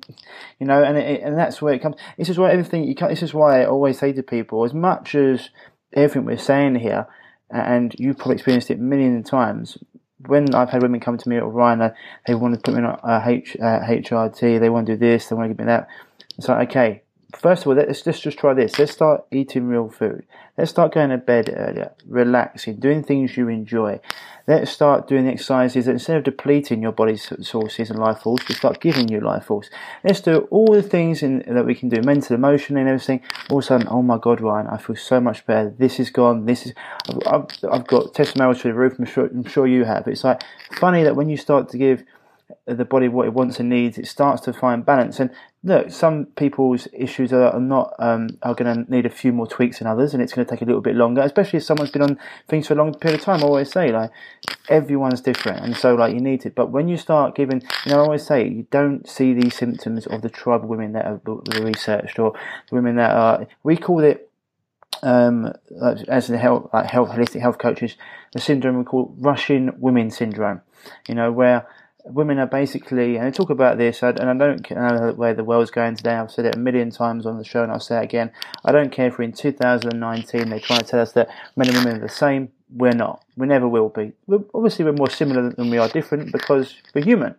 you know, and it, and that's where it comes. This is why everything you can. This is why I always say to people, as much as everything we're saying here, and you've probably experienced it millions of times when I've had women come to me at Ryan, they, they want to put me on a H, uh, HRT, they want to do this, they want to give me that. It's like, okay, first of all, let's, let's just try this. Let's start eating real food. Let's start going to bed earlier, relaxing, doing things you enjoy. Let's start doing exercises that instead of depleting your body's sources and life force, we start giving you life force. Let's do all the things in, that we can do, mental, emotionally, and everything. All of a sudden, oh my God, Ryan, I feel so much better. This is gone. This is. I've, I've got testimonials through the roof. I'm sure, I'm sure you have. It's like funny that when you start to give the body what it wants and needs, it starts to find balance. And look, some people's issues are, not um, are going to need a few more tweaks than others, and it's going to take a little bit longer. Especially if someone's been on things for a long period of time. I always say like everyone's different, and so like you need it. But when you start giving, you know, I always say you don't see these symptoms of the tribal women that are researched or the women that are. We call it um, as the health, like health, holistic health coaches, the syndrome we call Russian women syndrome. You know, where women are basically, and I talk about this, and I don't know where the world's going today. I've said it a million times on the show, and I'll say it again. I don't care if we're in 2019, they're trying to tell us that men and women are the same. we're not. We never will be. We're, obviously, we're more similar than we are different because we're human.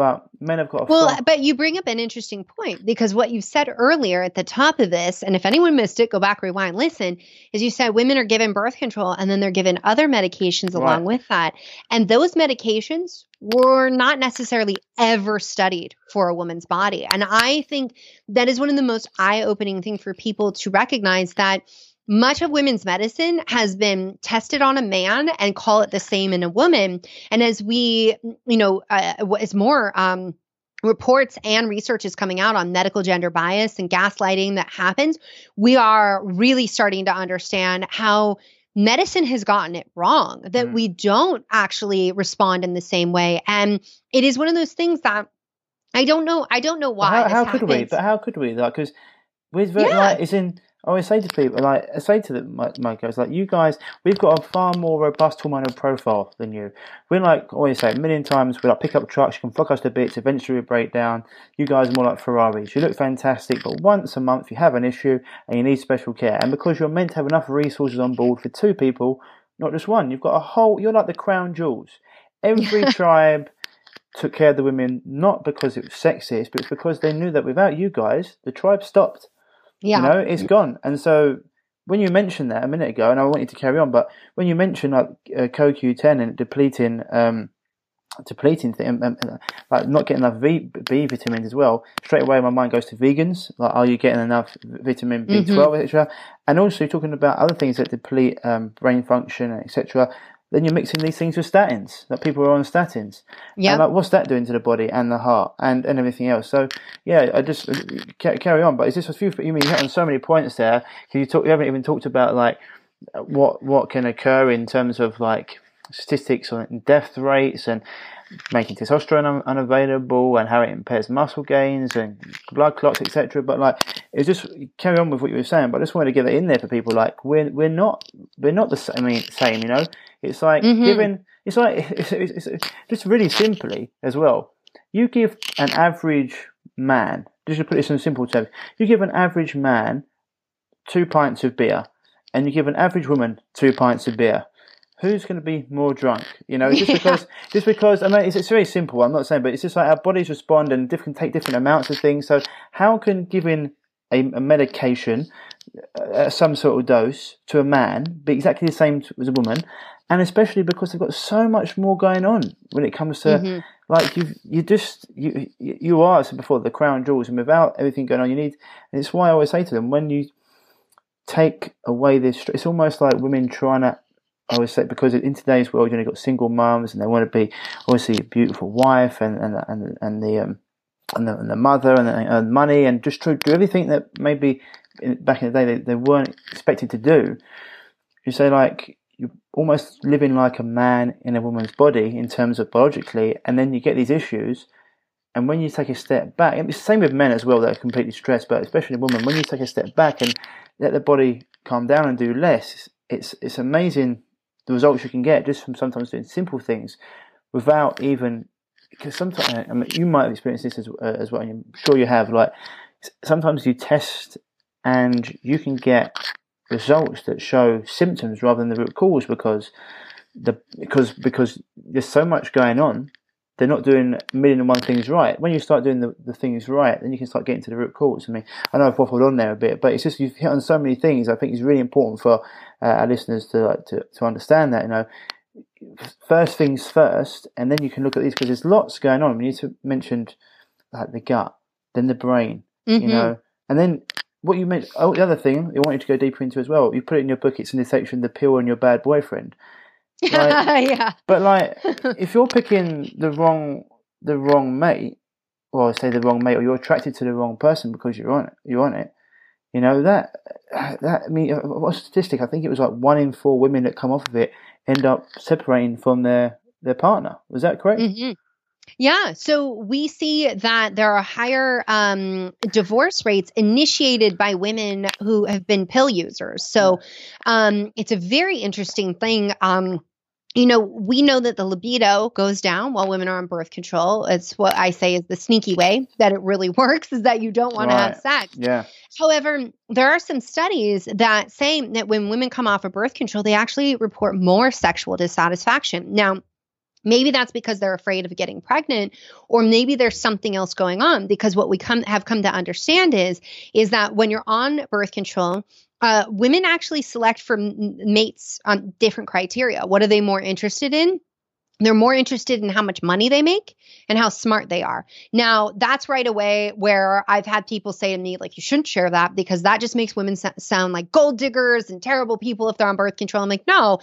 But men have got well, but you bring up an interesting point because what you said earlier at the top of this, and if anyone missed it, go back, rewind, listen, is you said women are given birth control and then they're given other medications along with that. And those medications were not necessarily ever studied for a woman's body. And I think that is one of the most eye opening thing for people to recognize that much of women's medicine has been tested on a man and call it the same in a woman. And as we, you know, uh, as more um, reports and research is coming out on medical gender bias and gaslighting that happens, we are really starting to understand how medicine has gotten it wrong, that Mm. we don't actually respond in the same way. And it is one of those things that I don't know. I don't know why. How, how could we? But how could we? Like, because with Yeah. like, it's in. I always say to people, like, I say to them, my, my guys, like, you guys, we've got a far more robust hormonal profile than you. We're like, I always say, a million times, we're like pick up trucks, you can fuck us to bits, eventually we break down. You guys are more like Ferraris. You look fantastic, but once a month you have an issue and you need special care. And because you're meant to have enough resources on board for two people, not just one, you've got a whole, you're like the crown jewels. Every tribe took care of the women not because it was sexist, but because they knew that without you guys, the tribe stopped. Yeah. You know, it's gone. And so when you mentioned that a minute ago, and I want you to carry on, but when you mentioned like uh, CoQ10 and depleting, um, depleting thing, um, um, like not getting enough v, B vitamins as well, straight away my mind goes to vegans. Like, are you getting enough vitamin B12, etc.? And also talking about other things that deplete um, brain function, etc. Then you're mixing these things with statins. That people are on statins. Yeah. Like, what's that doing to the body and the heart and, and everything else? So, yeah, I just uh, ca- carry on. But is this a few? You mean you hit on so many points there? Because you talk, you haven't even talked about like what what can occur in terms of like statistics on death rates and making testosterone un- unavailable and how it impairs muscle gains and blood clots, etc. But like, it's just carry on with what you were saying. But I just wanted to get it in there for people. Like, we're we're not we're not the same. I mean, same. You know, it's like Mhm. giving. It's like it's, it's, it's just really simply as well. You give an average man. Just to put this in simple terms, you give an average man two pints of beer, and you give an average woman two pints of beer. Who's going to be more drunk? You know, just Yeah. because, just because. I mean, it's, it's very simple. I'm not saying, but it's just like our bodies respond and different take different amounts of things. So, how can giving a, a medication, uh, some sort of dose, to a man be exactly the same to, as a woman? And especially because they've got so much more going on when it comes to Mhm. like you you just you you are said before the crown jewels and without everything going on you need and it's why I always say to them when you take away this it's almost like women trying to I always say because in today's world you know you've got single mums and they want to be obviously a beautiful wife and and and, and the um and the, and the mother and, and money and just try to do everything that maybe back in the day they, they weren't expected to do you say like you're almost living like a man in a woman's body in terms of biologically, and then you get these issues. And when you take a step back, it's the same with men as well that are completely stressed, but especially women, when you take a step back and let the body calm down and do less, it's it's amazing the results you can get just from sometimes doing simple things without even because sometimes I mean, you might have experienced this as, uh, as well, and I'm sure you have. Like sometimes you test and you can get results that show symptoms rather than the root cause because the because because there's so much going on they're not doing a million and one things right. When you start doing the, the things right then you can start getting to the root cause. I mean i know i've waffled on there a bit but it's just you've hit on so many things. I think it's really important for uh, our listeners to, like, to to understand that you know. First things first and then you can look at these because there's lots going on. We need to mention like the gut then the brain you Mhm. know. And then what you meant. oh, the other thing I want you to go deeper into as well. You put it in your book. It's in the section, the pill and your bad boyfriend. Like- yeah. But like, if you're picking the wrong, the wrong mate, or say the wrong mate, or you're attracted to the wrong person because you're on it, you're on it. You know that that I mean, uh, what's the statistic? I think it was like one in four women that come off of it end up separating from their their partner. Was that correct? Mhm. Yeah, so we see that there are higher um, divorce rates initiated by women who have been pill users. So um, it's a very interesting thing. Um, you know, we know that the libido goes down while women are on birth control. It's what I say is the sneaky way that it really works is that you don't want Right. to have sex. Yeah. However, there are some studies that say that when women come off of birth control, they actually report more sexual dissatisfaction. Now, maybe that's because they're afraid of getting pregnant or maybe there's something else going on because what we come have come to understand is is that when you're on birth control uh, women actually select for mates on different criteria. What are they more interested in? They're more interested in how much money they make and how smart they are. Now, that's right away where I've had people say to me, like, you shouldn't share that because that just makes women sound like gold diggers and terrible people if they're on birth control. I'm like, no.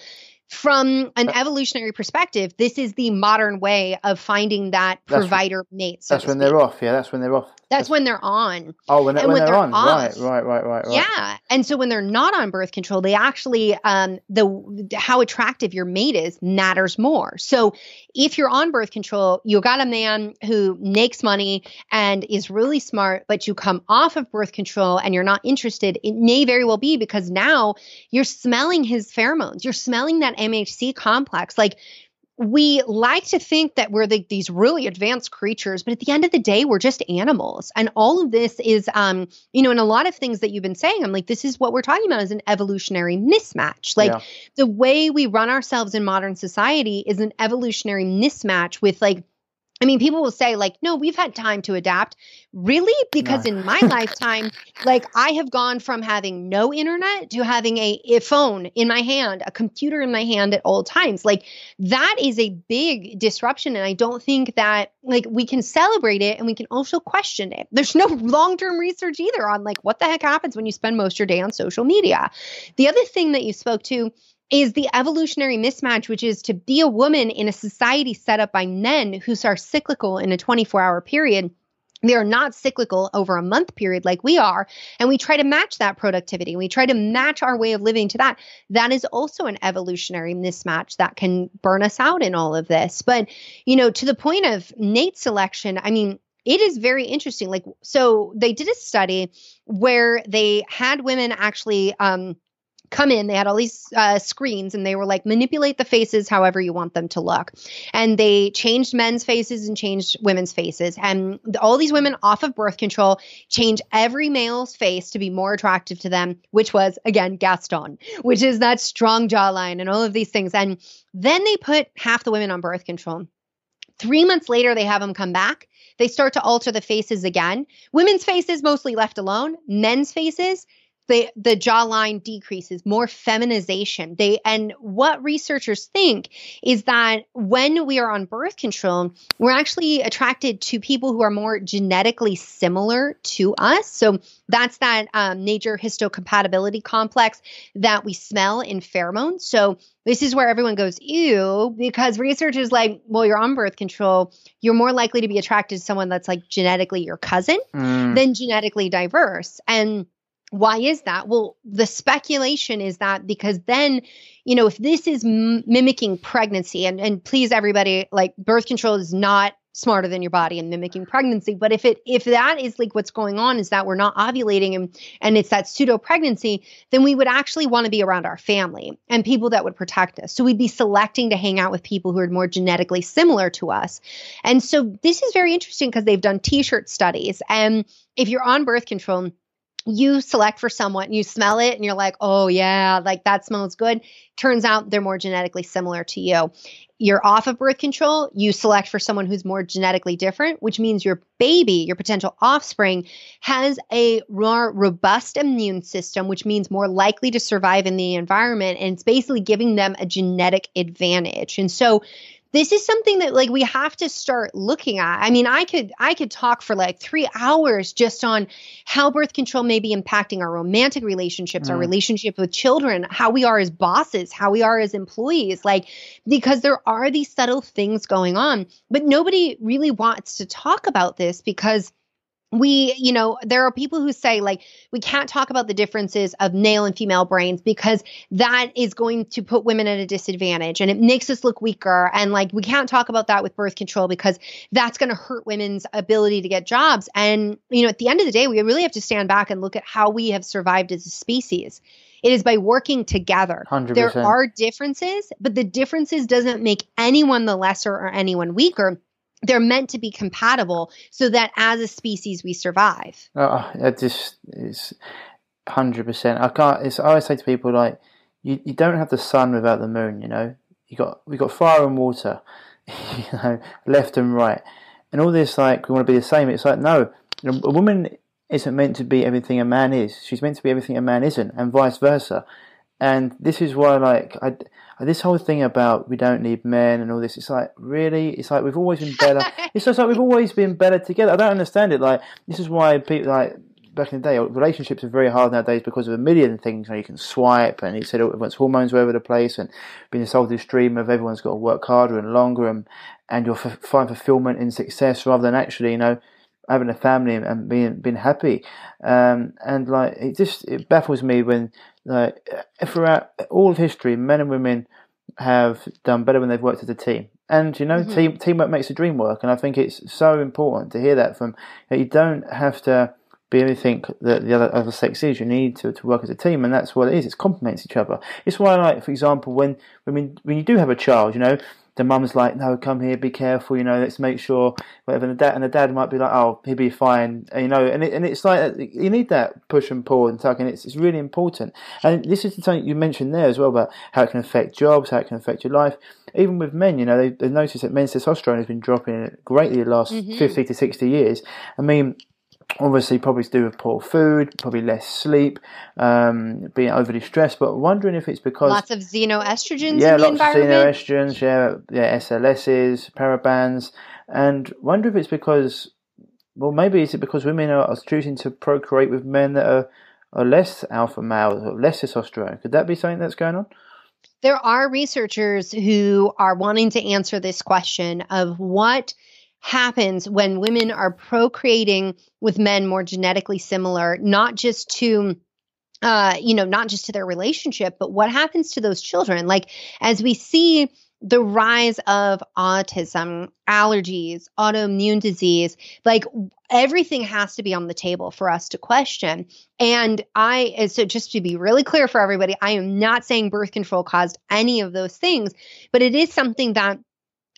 From an uh, evolutionary perspective, this is the modern way of finding that That's- provider mate. So That's when speak. they're off. Yeah, that's when they're off. That's when they're on. Oh, when, and when when they're, they're on. Right, off. right, right, right, right. Yeah. And so when they're not on birth control, they actually um the how attractive your mate is matters more. So if you're on birth control, you got a man who makes money and is really smart, but you come off of birth control and you're not interested, it may very well be because now you're smelling his pheromones. You're smelling that MHC complex. Like we like to think that we're the, these really advanced creatures, but at the end of the day, we're just animals. And all of this is, um, you know, in a lot of things that you've been saying, I'm like, this is what we're talking about is an evolutionary mismatch. Like Yeah. the way we run ourselves in modern society is an evolutionary mismatch with like, I mean, people will say, like, no, we've had time to adapt. Really? Because No. in my lifetime, like, I have gone from having no internet to having a, a phone in my hand, a computer in my hand at all times. Like, that is a big disruption. And I don't think that, like, we can celebrate it and we can also question it. There's no long term research either on, like, what the heck happens when you spend most of your day on social media. The other thing that you spoke to is the evolutionary mismatch, which is to be a woman in a society set up by men who are cyclical in a 24 hour period. They are not cyclical over a month period like we are. And we try to match that productivity. We try to match our way of living to that. That is also an evolutionary mismatch that can burn us out in all of this. But, you know, to the point of mate selection, I mean, it is very interesting. Like, so they did a study where they had women actually, um, come in they had all these uh, screens and they were like manipulate the faces however you want them to look. And they changed men's faces and changed women's faces. And all these women off of birth control change every male's face to be more attractive to them which was again gaston which is that strong jawline and all of these things. And then they put half the women on birth control. Three months later they have them come back. They start to alter the faces again. Women's faces mostly left alone. Men's faces the the jawline decreases more feminization they and what researchers think is that when we are on birth control we're actually attracted to people who are more genetically similar to us so that's that um, major histocompatibility complex that we smell in pheromones so this is where everyone goes ew because research is like well you're on birth control you're more likely to be attracted to someone that's like genetically your cousin Mm. than genetically diverse. And why is that? Well, the speculation is that because then, you know, if this is m- mimicking pregnancy, and and please everybody, like birth control is not smarter than your body and mimicking pregnancy but if it if that is like what's going on is that we're not ovulating and and it's that pseudo pregnancy then we would actually want to be around our family and people that would protect us. So we'd be selecting to hang out with people who are more genetically similar to us. And so this is very interesting because they've done t-shirt studies. And if you're on birth control you select for someone, you smell it, and you're like, oh, yeah, like that smells good. Turns out they're more genetically similar to you. You're off of birth control, you select for someone who's more genetically different, which means your baby, your potential offspring, has a more robust immune system, which means more likely to survive in the environment. And it's basically giving them a genetic advantage. And so, this is something that like we have to start looking at i mean i could i could talk for like three hours just on how birth control may be impacting our romantic relationships our Mm. relationship with children how we are as bosses how we are as employees like because there are these subtle things going on but nobody really wants to talk about this because we you know there are people who say like we can't talk about the differences of male and female brains because that is going to put women at a disadvantage and it makes us look weaker and like we can't talk about that with birth control because that's going to hurt women's ability to get jobs and you know at the end of the day we really have to stand back and look at how we have survived as a species It is by working together. 100%. There are differences, but the differences doesn't make anyone the lesser or anyone weaker. They're meant to be compatible so that as a species we survive. Ah, oh, I just it's hundred percent. I can't. It's I always say to people like, you, you don't have the sun without the moon. You know, you got we got fire and water. You know, left and right, and all this like we want to be the same. It's like no, a woman isn't meant to be everything a man is. She's meant to be everything a man isn't, and vice versa. And this is why, like, I, this whole thing about we don't need men and all this, it's like, really? It's like we've always been better. it's just like we've always been better together. I don't understand it. Like, this is why people, like, back in the day, relationships are very hard nowadays because of a million things. You, know, you can swipe, and he said everyone's hormones are over the place, and being sold this dream of everyone's got to work harder and longer, and and you'll f- find fulfillment in success rather than actually, you know, having a family and being being happy. Um, and like it just it baffles me when like throughout all of history, men and women have done better when they've worked as a team. And you know, mm-hmm. team teamwork makes the dream work. And I think it's so important to hear that from you, know, you don't have to be anything that the other other sex is. You need to, to work as a team, and that's what it is. It complements each other. It's why, like for example, when when when you do have a child, you know, the mum's like, no, come here, be careful, you know, let's make sure, whatever. And the dad, and the dad might be like, oh, he'll be fine, you know, and it, and it's like, you need that push and pull and tug, and it's, it's really important. And this is something you mentioned there as well about how it can affect jobs, how it can affect your life. Even with men, you know, they, they've noticed that men's testosterone has been dropping greatly the last mm-hmm. 50 to 60 years. I mean, obviously probably to do with poor food, probably less sleep, um, being overly stressed. But wondering if it's because lots of xenoestrogens. Yeah, in lots of xenoestrogens. Yeah, yeah, SLSs, parabens, and wonder if it's because. Well, maybe is it because women are, are choosing to procreate with men that are, are less alpha males or less testosterone? Could that be something that's going on? There are researchers who are wanting to answer this question of what happens when women are procreating with men more genetically similar, not just to uh, you know, not just to their relationship, but what happens to those children? Like, as we see the rise of autism, allergies, autoimmune disease, like everything has to be on the table for us to question. And I, so just to be really clear for everybody, I am not saying birth control caused any of those things, but it is something that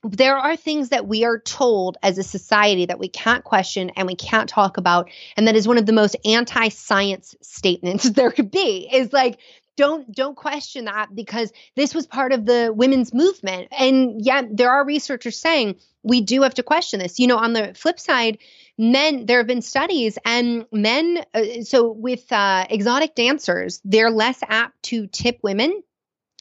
there are things that we are told as a society that we can't question and we can't talk about and that is one of the most anti-science statements there could be is like don't don't question that because this was part of the women's movement. And yet there are researchers saying we do have to question this. You know on the flip side men there have been studies and men uh, so with uh, exotic dancers they're less apt to tip women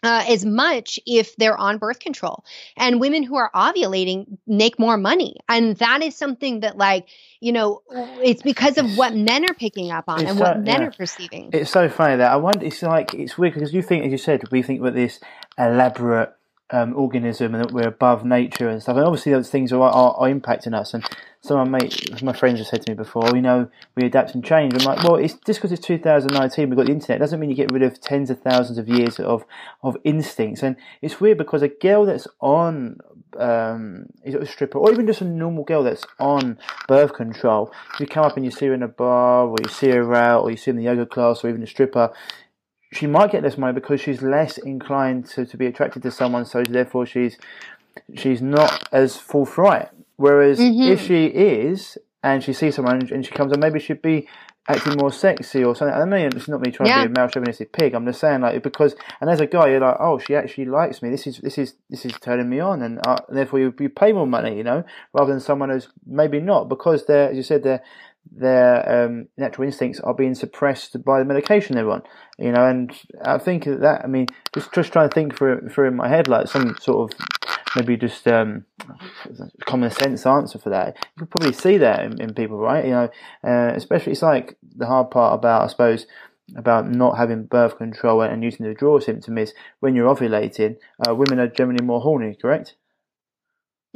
uh, as much if they're on birth control. And women who are ovulating make more money. And that is something that, like, you know, it's because of what men are picking up on it's and so, what men yeah. are perceiving. It's so funny that I wonder, it's like, it's weird because you think, as you said, we think about this elaborate um, organism and that we're above nature and stuff. And obviously, those things are, are, are impacting us. And some of my mate, my friends have said to me before, you know, we adapt and change. I'm like, well, it's just because it's 2019, we've got the internet. Doesn't mean you get rid of tens of thousands of years of of instincts. And it's weird because a girl that's on um, a stripper or even just a normal girl that's on birth control, you come up and you see her in a bar or you see her out or you see her in the yoga class or even a stripper, she might get less money because she's less inclined to, to be attracted to someone, so therefore she's she's not as forthright. Whereas mm-hmm. if she is and she sees someone and she comes and maybe she'd be acting more sexy or something. I mean, it's not me trying yeah. to be a male chauvinistic pig. I'm just saying like because and as a guy you're like, oh, she actually likes me. This is this is this is turning me on, and, uh, therefore you, you pay more money, you know, rather than someone who's maybe not because they're as you said they're their um, natural instincts are being suppressed by the medication they're on. You know, and I think that I mean, just just trying to think through through in my head like some sort of maybe just um, common sense answer for that. You could probably see that in, in people, right? You know, uh, especially it's like the hard part about I suppose about not having birth control and using the withdrawal symptom is when you're ovulating, uh, women are generally more horny, correct?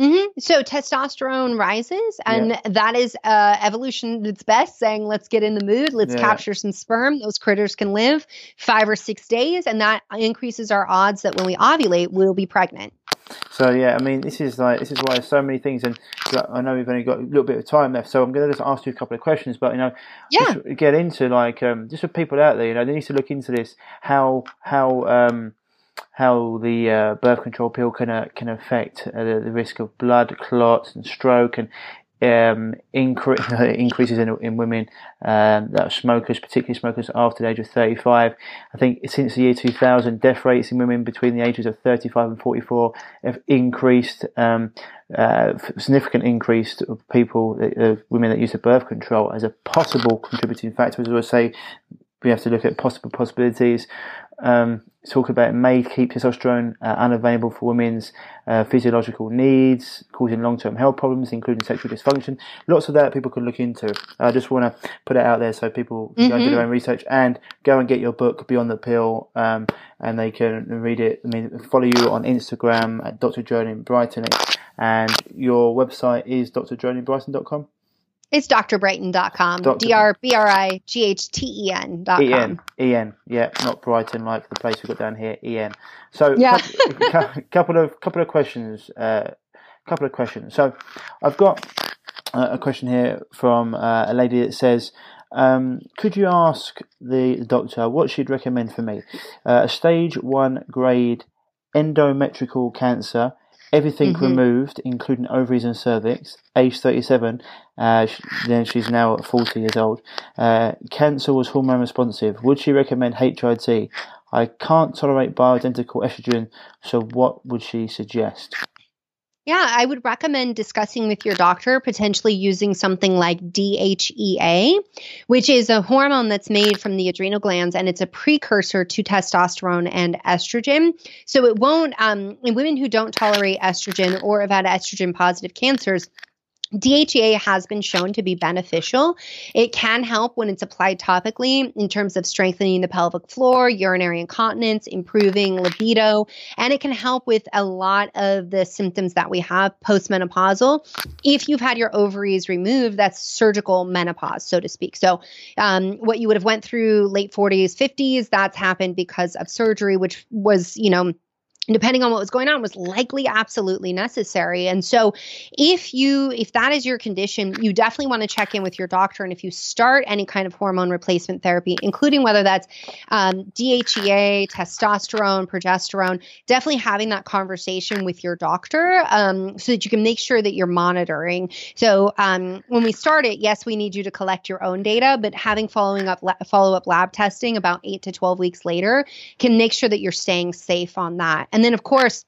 Mm-hmm. So testosterone rises, and yeah. that is uh, evolution its best, saying let's get in the mood, let's yeah. capture some sperm. Those critters can live five or six days, and that increases our odds that when we ovulate, we'll be pregnant. So yeah, I mean, this is like this is why so many things, and I know we've only got a little bit of time left, so I'm going to just ask you a couple of questions. But you know, Yeah. just get into like um, just for people out there, you know, they need to look into this how how um, how the uh, birth control pill can uh, can affect uh, the, the risk of blood clots and stroke and um, incre- increases in, in women um, that are smokers, particularly smokers after the age of 35. I think since the year 2000, death rates in women between the ages of 35 and 44 have increased, um, uh, significant increase of people, uh, women that use the birth control as a possible contributing factor. As I say, we have to look at possible possibilities. Um, talk about may keep testosterone uh, unavailable for women's uh, physiological needs, causing long-term health problems, including sexual dysfunction. Lots of that people can look into. I just want to put it out there so people can go and do their own research and go and get your book Beyond the Pill, um, and they can read it. I mean, follow you on Instagram at Dr. Jolene Brighten, and your website is drjolenebrighten.com. It's drbrighten.com. Dr. D R B R I G H T E N dot E N com. E N, yeah, not Brighton like the place we've got down here. E N. So, Yeah. couple, couple of couple of questions. Uh, couple of questions. So, I've got uh, a question here from uh, a lady that says, um, "Could you ask the, the doctor what she'd recommend for me? Uh, a stage one grade endometrial cancer." Everything Mhm. removed, including ovaries and cervix. Age 37. Uh, sh- then she's now 40 years old. Uh, cancer was hormone responsive. Would she recommend HRT? I can't tolerate bioidentical estrogen, so what would she suggest? Yeah, I would recommend discussing with your doctor potentially using something like DHEA, which is a hormone that's made from the adrenal glands and it's a precursor to testosterone and estrogen. So it won't, um, in women who don't tolerate estrogen or have had estrogen positive cancers, DHEA has been shown to be beneficial. It can help when it's applied topically in terms of strengthening the pelvic floor, urinary incontinence, improving libido, and it can help with a lot of the symptoms that we have postmenopausal. If you've had your ovaries removed, that's surgical menopause, so to speak. So, um, what you would have went through late 40s, 50s, that's happened because of surgery, which was, you know, depending on what was going on was likely absolutely necessary. And so if you if that is your condition you definitely want to check in with your doctor. And if you start any kind of hormone replacement therapy including whether that's um, dhea testosterone progesterone definitely having that conversation with your doctor um, so that you can make sure that you're monitoring. So um, when we start it yes we need you to collect your own data but having following up follow up lab testing about 8 to 12 weeks later can make sure that you're staying safe on that and then, of course,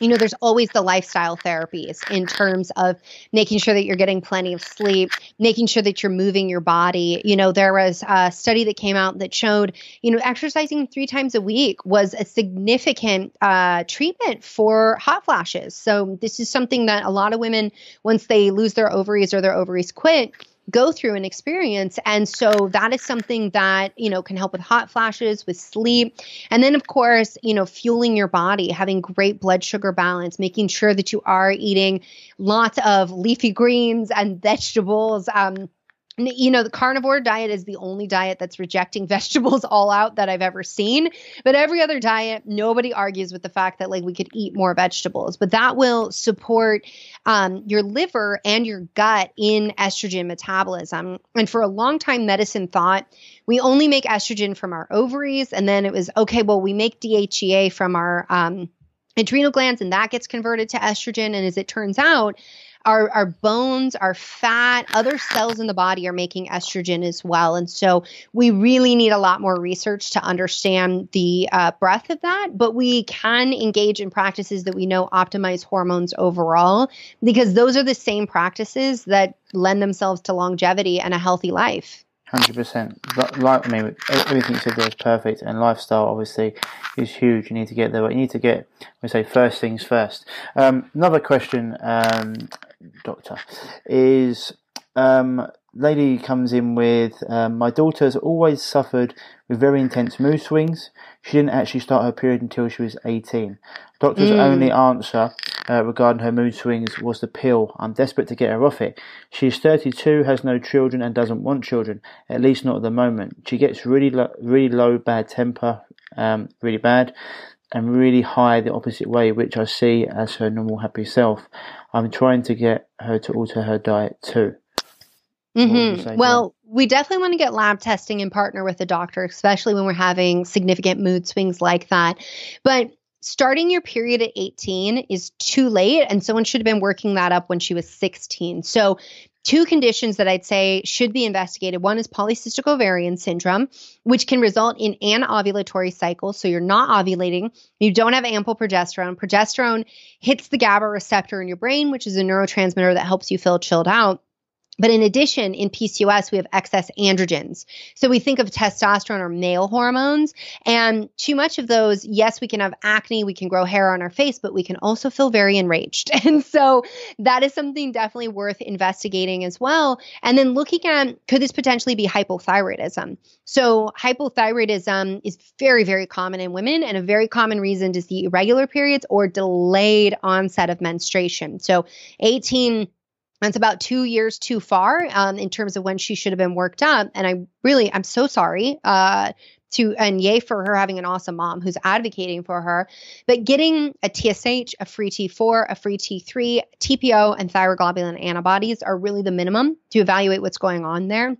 you know, there's always the lifestyle therapies in terms of making sure that you're getting plenty of sleep, making sure that you're moving your body. You know, there was a study that came out that showed, you know, exercising three times a week was a significant uh, treatment for hot flashes. So, this is something that a lot of women, once they lose their ovaries or their ovaries quit, go through and experience. And so that is something that, you know, can help with hot flashes, with sleep. And then, of course, you know, fueling your body, having great blood sugar balance, making sure that you are eating lots of leafy greens and vegetables. Um, you know, the carnivore diet is the only diet that's rejecting vegetables all out that I've ever seen. But every other diet, nobody argues with the fact that like we could eat more vegetables, but that will support um, your liver and your gut in estrogen metabolism. And for a long time, medicine thought we only make estrogen from our ovaries. And then it was okay, well, we make DHEA from our um, adrenal glands, and that gets converted to estrogen. And as it turns out, our, our bones, our fat, other cells in the body are making estrogen as well. And so we really need a lot more research to understand the uh, breadth of that. But we can engage in practices that we know optimize hormones overall, because those are the same practices that lend themselves to longevity and a healthy life. Hundred percent. Like I mean, everything you said there is perfect, and lifestyle obviously is huge. You need to get there. But you need to get. We say first things first. Um, another question, um, doctor, is um, lady comes in with um, my daughter's always suffered with very intense mood swings. She didn't actually start her period until she was 18. Doctor's Mm. only answer uh, regarding her mood swings was the pill. I'm desperate to get her off it. She's 32, has no children, and doesn't want children, at least not at the moment. She gets really, lo- really low bad temper, um, really bad. And really high the opposite way, which I see as her normal happy self. I'm trying to get her to alter her diet too. Mm-hmm. Well, we definitely want to get lab testing and partner with a doctor, especially when we're having significant mood swings like that. But starting your period at 18 is too late, and someone should have been working that up when she was 16. So two conditions that I'd say should be investigated. One is polycystic ovarian syndrome, which can result in anovulatory cycle. So you're not ovulating, you don't have ample progesterone. Progesterone hits the GABA receptor in your brain, which is a neurotransmitter that helps you feel chilled out. But in addition, in PCOS, we have excess androgens. So we think of testosterone or male hormones, and too much of those, yes, we can have acne, we can grow hair on our face, but we can also feel very enraged. And so that is something definitely worth investigating as well. And then looking at could this potentially be hypothyroidism? So hypothyroidism is very, very common in women, and a very common reason to see irregular periods or delayed onset of menstruation. So 18 that's about two years too far um, in terms of when she should have been worked up. And I really, I'm so sorry. Uh, to and yay for her having an awesome mom who's advocating for her. But getting a TSH, a free T4, a free T3, TPO, and thyroglobulin antibodies are really the minimum to evaluate what's going on there.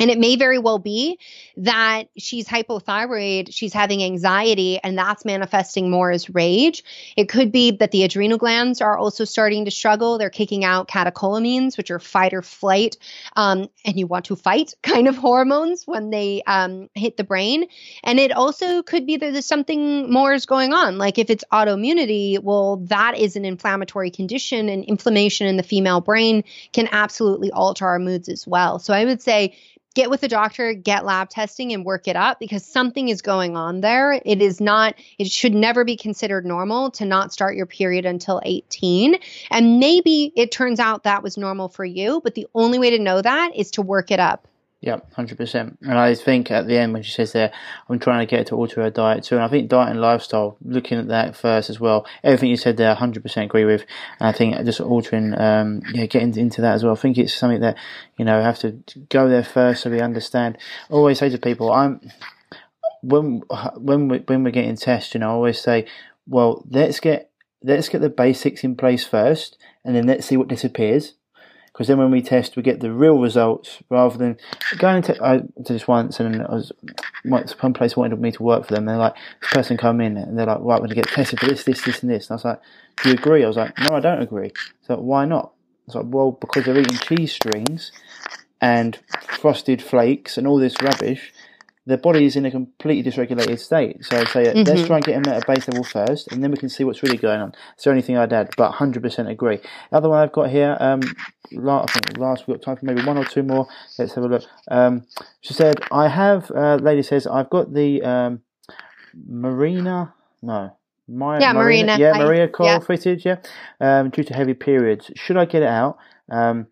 And it may very well be that she's hypothyroid, she's having anxiety, and that's manifesting more as rage. It could be that the adrenal glands are also starting to struggle. They're kicking out catecholamines, which are fight or flight, um, and you want to fight kind of hormones when they um, hit the brain. And it also could be that there's something more is going on. Like if it's autoimmunity, well, that is an inflammatory condition, and inflammation in the female brain can absolutely alter our moods as well. So I would say, get with the doctor, get lab testing and work it up because something is going on there. It is not, it should never be considered normal to not start your period until 18. And maybe it turns out that was normal for you, but the only way to know that is to work it up. Yeah, hundred percent. And I think at the end when she says there, I'm trying to get her to alter her diet too. And I think diet and lifestyle, looking at that first as well. Everything you said there, hundred percent agree with. And I think just altering, um, yeah, getting into that as well. I think it's something that you know have to go there first so we understand. I always say to people, I'm when when we when we're getting tests, you know, I always say, well, let's get let's get the basics in place first, and then let's see what disappears because then when we test, we get the real results rather than going to. I did this once, and I was one place wanted me to work for them. They're like, this person come in, and they're like, right, we're to get tested for this, this, this, and this. And I was like, do you agree? I was like, no, I don't agree. So why not? I was like, well, because they're eating cheese strings and frosted flakes and all this rubbish their body is in a completely dysregulated state. So I'd say mm-hmm. let's try and get them at a base level first, and then we can see what's really going on. It's the only thing I'd add? But 100% agree. The other one I've got here, um, last, I think last we've got time for maybe one or two more. Let's have a look. Um, she said, I have, uh, lady says, I've got the um, Mirena, no. My, yeah, Mirena. Mirena yeah, Maria coil yeah. fitted, yeah, um, due to heavy periods. Should I get it out? Um,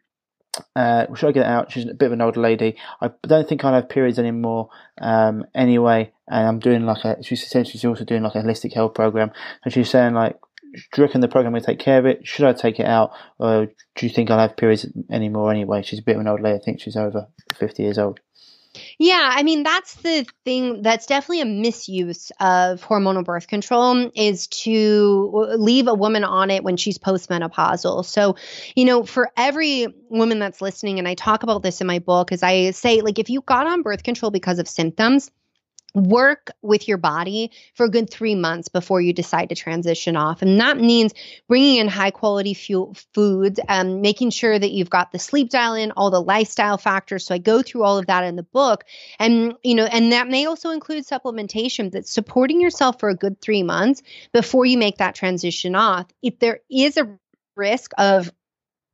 uh, should I get it out? She's a bit of an older lady. I don't think I'll have periods anymore um, anyway. And I'm doing like a, she's essentially she's also doing like a holistic health program. And she's saying like, do you reckon the program will take care of it? Should I take it out? Or do you think I'll have periods anymore anyway? She's a bit of an old lady. I think she's over 50 years old. Yeah, I mean that's the thing that's definitely a misuse of hormonal birth control is to leave a woman on it when she's postmenopausal. So, you know, for every woman that's listening and I talk about this in my book is I say like if you got on birth control because of symptoms, work with your body for a good three months before you decide to transition off. And that means bringing in high quality fuel, foods and making sure that you've got the sleep dial in, all the lifestyle factors. So I go through all of that in the book. And, you know, and that may also include supplementation that's supporting yourself for a good three months before you make that transition off. If there is a risk of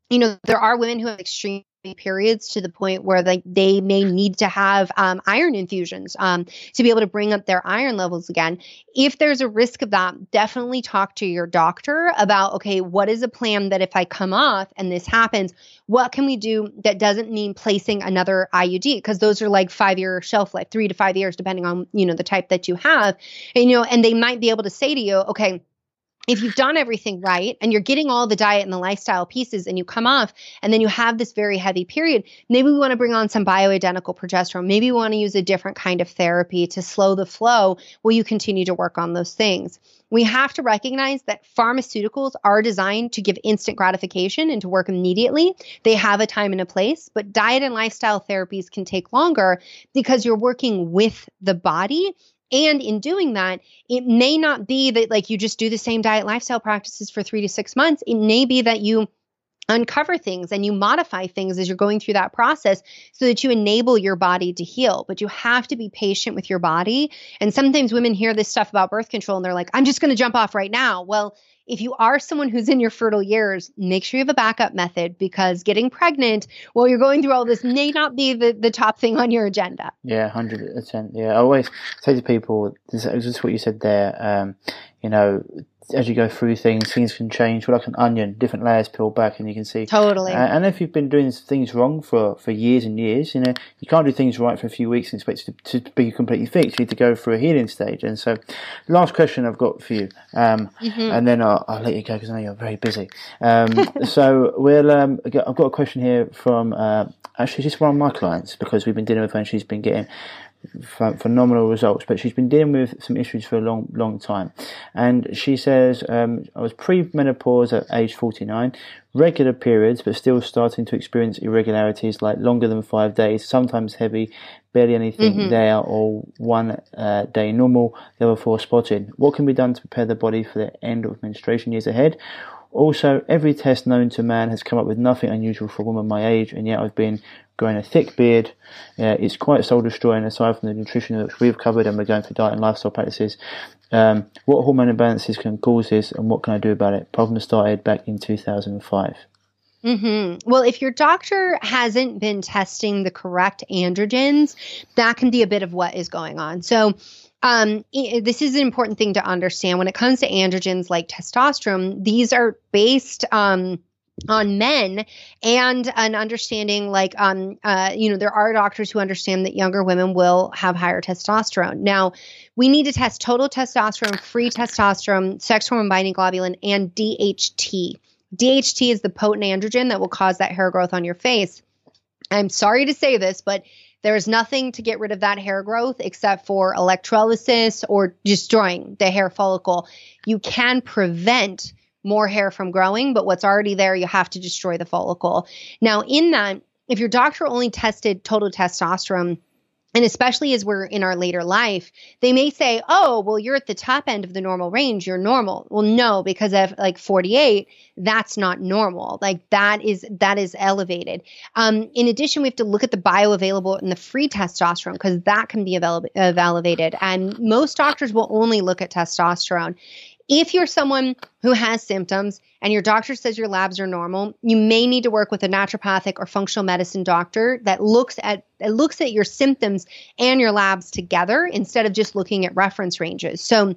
you know, there are women who have extreme periods to the point where they, they may need to have um, iron infusions um, to be able to bring up their iron levels again. If there's a risk of that, definitely talk to your doctor about okay, what is a plan that if I come off and this happens, what can we do that doesn't mean placing another IUD? Because those are like five year shelf life, three to five years, depending on you know the type that you have. And, you know, and they might be able to say to you, okay if you've done everything right and you're getting all the diet and the lifestyle pieces and you come off and then you have this very heavy period, maybe we want to bring on some bioidentical progesterone. Maybe we want to use a different kind of therapy to slow the flow while you continue to work on those things. We have to recognize that pharmaceuticals are designed to give instant gratification and to work immediately. They have a time and a place, but diet and lifestyle therapies can take longer because you're working with the body and in doing that, it may not be that like you just do the same diet lifestyle practices for three to six months. It may be that you uncover things and you modify things as you're going through that process so that you enable your body to heal. But you have to be patient with your body. And sometimes women hear this stuff about birth control and they're like, I'm just going to jump off right now. Well, if you are someone who's in your fertile years, make sure you have a backup method because getting pregnant while you're going through all this may not be the, the top thing on your agenda. Yeah, 100%. Yeah, I always say to people, this is what you said there, um, you know, as you go through things, things can change. We're like an onion, different layers peel back, and you can see totally. Uh, and if you've been doing things wrong for, for years and years, you know you can't do things right for a few weeks and expect to, to be completely fixed. You need to go through a healing stage. And so, last question I've got for you, um, mm-hmm. and then I'll, I'll, let you go because I know you're very busy. Um, so we'll. Um, I've got a question here from uh, actually just one of my clients because we've been dealing with her and she's been getting phenomenal results. But she's been dealing with some issues for a long, long time. And she says, um, I was pre-menopause at age 49, regular periods, but still starting to experience irregularities like longer than five days, sometimes heavy, barely anything mm-hmm. there, or one uh, day normal, the other four spotted. What can be done to prepare the body for the end of menstruation years ahead? Also, every test known to man has come up with nothing unusual for a woman my age, and yet I've been growing a thick beard. Uh, it's quite soul destroying aside from the nutrition which we've covered and we're going through diet and lifestyle practices. Um, what hormone imbalances can cause this and what can I do about it? Problem started back in 2005. Mm-hmm. Well, if your doctor hasn't been testing the correct androgens, that can be a bit of what is going on. So, um, this is an important thing to understand when it comes to androgens like testosterone. These are based um, on men and an understanding like um uh you know there are doctors who understand that younger women will have higher testosterone. Now we need to test total testosterone free testosterone sex hormone binding globulin and DHT DHT is the potent androgen that will cause that hair growth on your face. I'm sorry to say this but there's nothing to get rid of that hair growth except for electrolysis or destroying the hair follicle. You can prevent more hair from growing, but what's already there, you have to destroy the follicle. Now, in that, if your doctor only tested total testosterone, and especially as we're in our later life, they may say, "Oh, well, you're at the top end of the normal range. You're normal." Well, no, because at like 48, that's not normal. Like that is that is elevated. Um, in addition, we have to look at the bioavailable and the free testosterone because that can be avail- elevated. And most doctors will only look at testosterone. If you're someone who has symptoms and your doctor says your labs are normal, you may need to work with a naturopathic or functional medicine doctor that looks at that looks at your symptoms and your labs together instead of just looking at reference ranges. So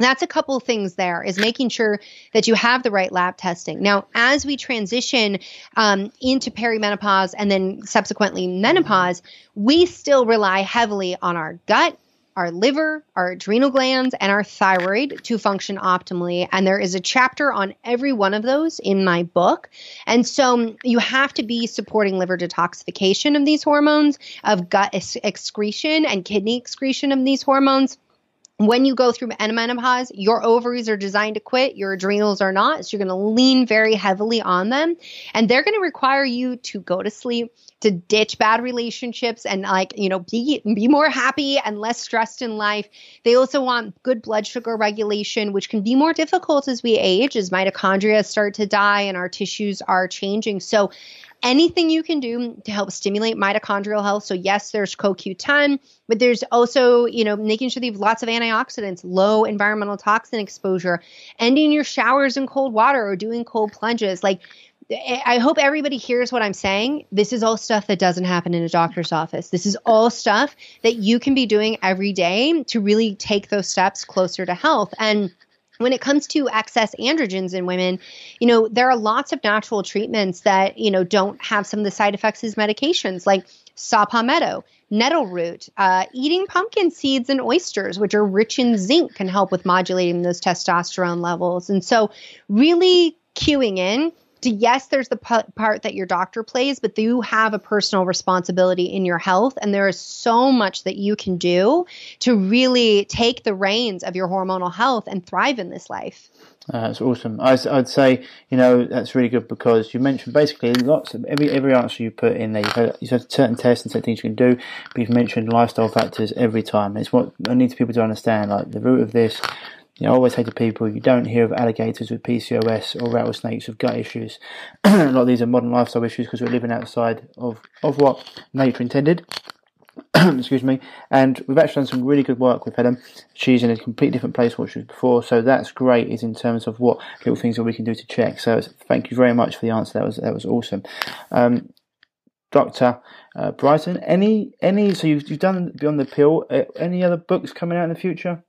that's a couple of things there is making sure that you have the right lab testing. Now, as we transition um, into perimenopause and then subsequently menopause, we still rely heavily on our gut our liver, our adrenal glands, and our thyroid to function optimally. And there is a chapter on every one of those in my book. And so you have to be supporting liver detoxification of these hormones, of gut excretion and kidney excretion of these hormones when you go through menopause, your ovaries are designed to quit, your adrenals are not. So you're going to lean very heavily on them. And they're going to require you to go to sleep, to ditch bad relationships and like, you know, be be more happy and less stressed in life. They also want good blood sugar regulation, which can be more difficult as we age, as mitochondria start to die and our tissues are changing. So anything you can do to help stimulate mitochondrial health. So yes, there's CoQ10, but there's also, you know, making sure you have lots of antioxidants, low environmental toxin exposure, ending your showers in cold water or doing cold plunges. Like I hope everybody hears what I'm saying. This is all stuff that doesn't happen in a doctor's office. This is all stuff that you can be doing every day to really take those steps closer to health. And when it comes to excess androgens in women, you know, there are lots of natural treatments that, you know, don't have some of the side effects as medications, like saw palmetto, nettle root, uh, eating pumpkin seeds and oysters, which are rich in zinc, can help with modulating those testosterone levels. And so, really cueing in yes, there's the part that your doctor plays, but you have a personal responsibility in your health. And there is so much that you can do to really take the reins of your hormonal health and thrive in this life. Uh, that's awesome. I, would say, you know, that's really good because you mentioned basically lots of every every answer you put in there. You've had, you've had certain tests and certain things you can do, but you've mentioned lifestyle factors every time. It's what I need people to understand. Like the root of this, you know, I always say to people, you don't hear of alligators with PCOS or rattlesnakes with gut issues. a lot of these are modern lifestyle issues because we're living outside of, of what nature intended. Excuse me. And we've actually done some really good work with Helen. She's in a completely different place from what she was before, so that's great. Is in terms of what little things that we can do to check. So thank you very much for the answer. That was that was awesome. Um, Doctor uh, Brighten, any any so you've, you've done Beyond the Pill. Uh, any other books coming out in the future?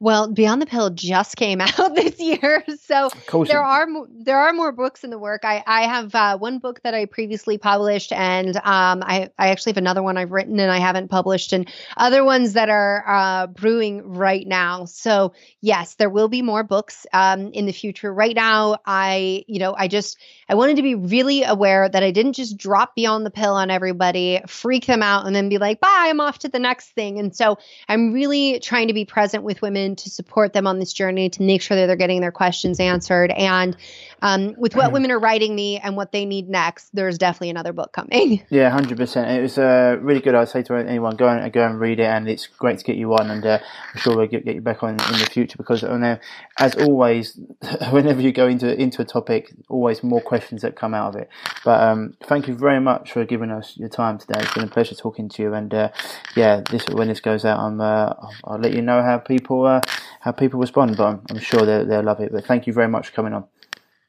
Well, Beyond the Pill just came out this year, so there are there are more books in the work. I I have uh, one book that I previously published, and um, I I actually have another one I've written and I haven't published, and other ones that are uh, brewing right now. So yes, there will be more books um, in the future. Right now, I you know I just I wanted to be really aware that I didn't just drop Beyond the Pill on everybody, freak them out, and then be like, bye, I'm off to the next thing. And so I'm really trying to be present with women to support them on this journey to make sure that they're getting their questions answered. And um, with what women are writing me and what they need next, there's definitely another book coming. Yeah, hundred percent. It was uh, really good. I'd say to anyone, go and go and read it, and it's great to get you on, and uh, I'm sure we'll get, get you back on in the future because I know, as always, whenever you go into into a topic, always more questions that come out of it. But um, thank you very much for giving us your time today. It's been a pleasure talking to you, and uh, yeah, this when this goes out, I'm uh, I'll let you know how people uh, how people respond, but I'm, I'm sure they'll, they'll love it. But thank you very much for coming on.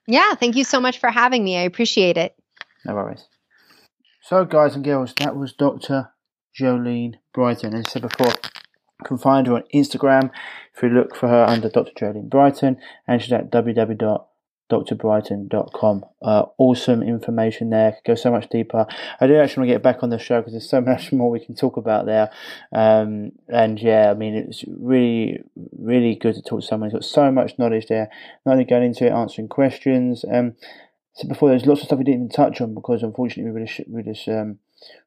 Yeah, thank you so much for having me. I appreciate it. No worries. So, guys and girls, that was Dr. Jolene Brighten. As I said before, you can find her on Instagram if you look for her under Dr. Jolene Brighten, and she's at www drbrighten.com. Uh, awesome information there. Go so much deeper. I do actually want to get back on the show because there's so much more we can talk about there. Um, and yeah, I mean, it's really, really good to talk to someone who's got so much knowledge there. Not only going into it, answering questions. Um, so before there's lots of stuff we didn't even touch on because unfortunately we were just, we just um,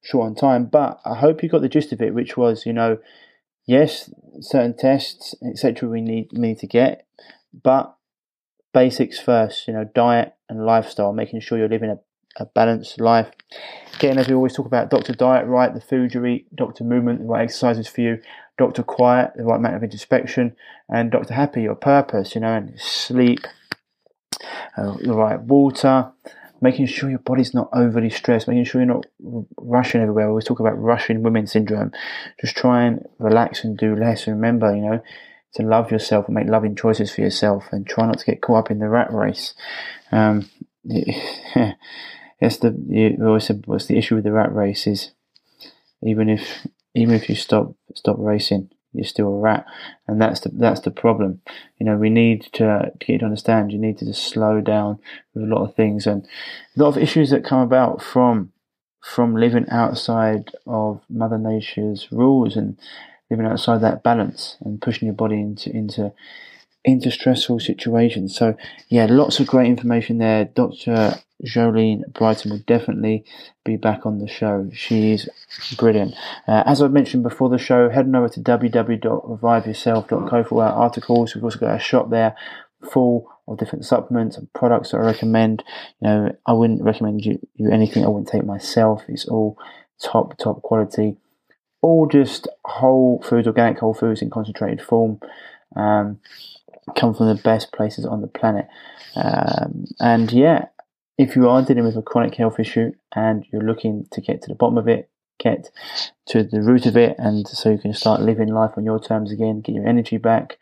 short on time. But I hope you got the gist of it, which was, you know, yes, certain tests, etc. We need, we need to get, but basics first, you know, diet and lifestyle, making sure you're living a, a balanced life. Getting, as we always talk about, Dr. Diet right, the food you eat, Dr. Movement, the right exercises for you, Dr. Quiet, the right amount of introspection, and Dr. Happy, your purpose, you know, and sleep, uh, the right water, making sure your body's not overly stressed, making sure you're not rushing everywhere. We always talk about rushing women syndrome. Just try and relax and do less. Remember, you know, to love yourself and make loving choices for yourself and try not to get caught up in the rat race. Um, it's the you always said what's the issue with the rat race is even if even if you stop stop racing you're still a rat and that's the that's the problem you know we need to, to get you to understand you need to just slow down with a lot of things and a lot of issues that come about from from living outside of mother nature's rules and living outside that balance and pushing your body into into into stressful situations. So yeah, lots of great information there. Dr. Jolene Brighten will definitely be back on the show. She's brilliant. Uh, as I mentioned before the show, head on over to www.reviveyourself.co for our articles. We've also got a shop there full of different supplements and products that I recommend. You know, I wouldn't recommend you, you anything I wouldn't take myself. It's all top, top quality all just whole foods, organic whole foods in concentrated form, um, come from the best places on the planet. Um, and yeah, if you are dealing with a chronic health issue and you're looking to get to the bottom of it, get to the root of it, and so you can start living life on your terms again, get your energy back,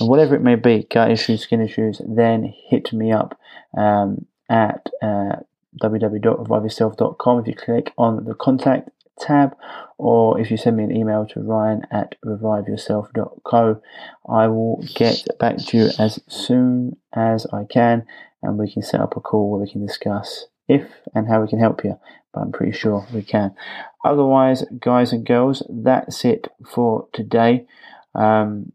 and whatever it may be, gut issues, skin issues, then hit me up um, at uh, www.reviveyourself.com. If you click on the contact tab, or if you send me an email to ryan at reviveyourself.co, I will get back to you as soon as I can and we can set up a call where we can discuss if and how we can help you, but I'm pretty sure we can. Otherwise, guys and girls, that's it for today. Um,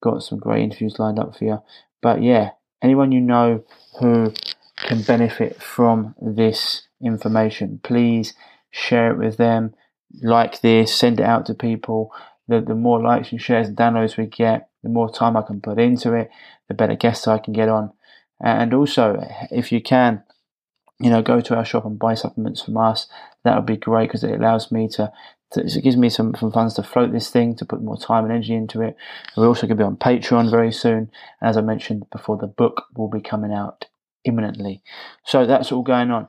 got some great interviews lined up for you. But yeah, anyone you know who can benefit from this information, please share it with them. Like this, send it out to people. The, the more likes and shares and downloads we get, the more time I can put into it, the better guests I can get on. And also, if you can, you know, go to our shop and buy supplements from us. That would be great because it allows me to, to, it gives me some, some funds to float this thing, to put more time and energy into it. we're also going to be on Patreon very soon. As I mentioned before, the book will be coming out imminently. So that's all going on.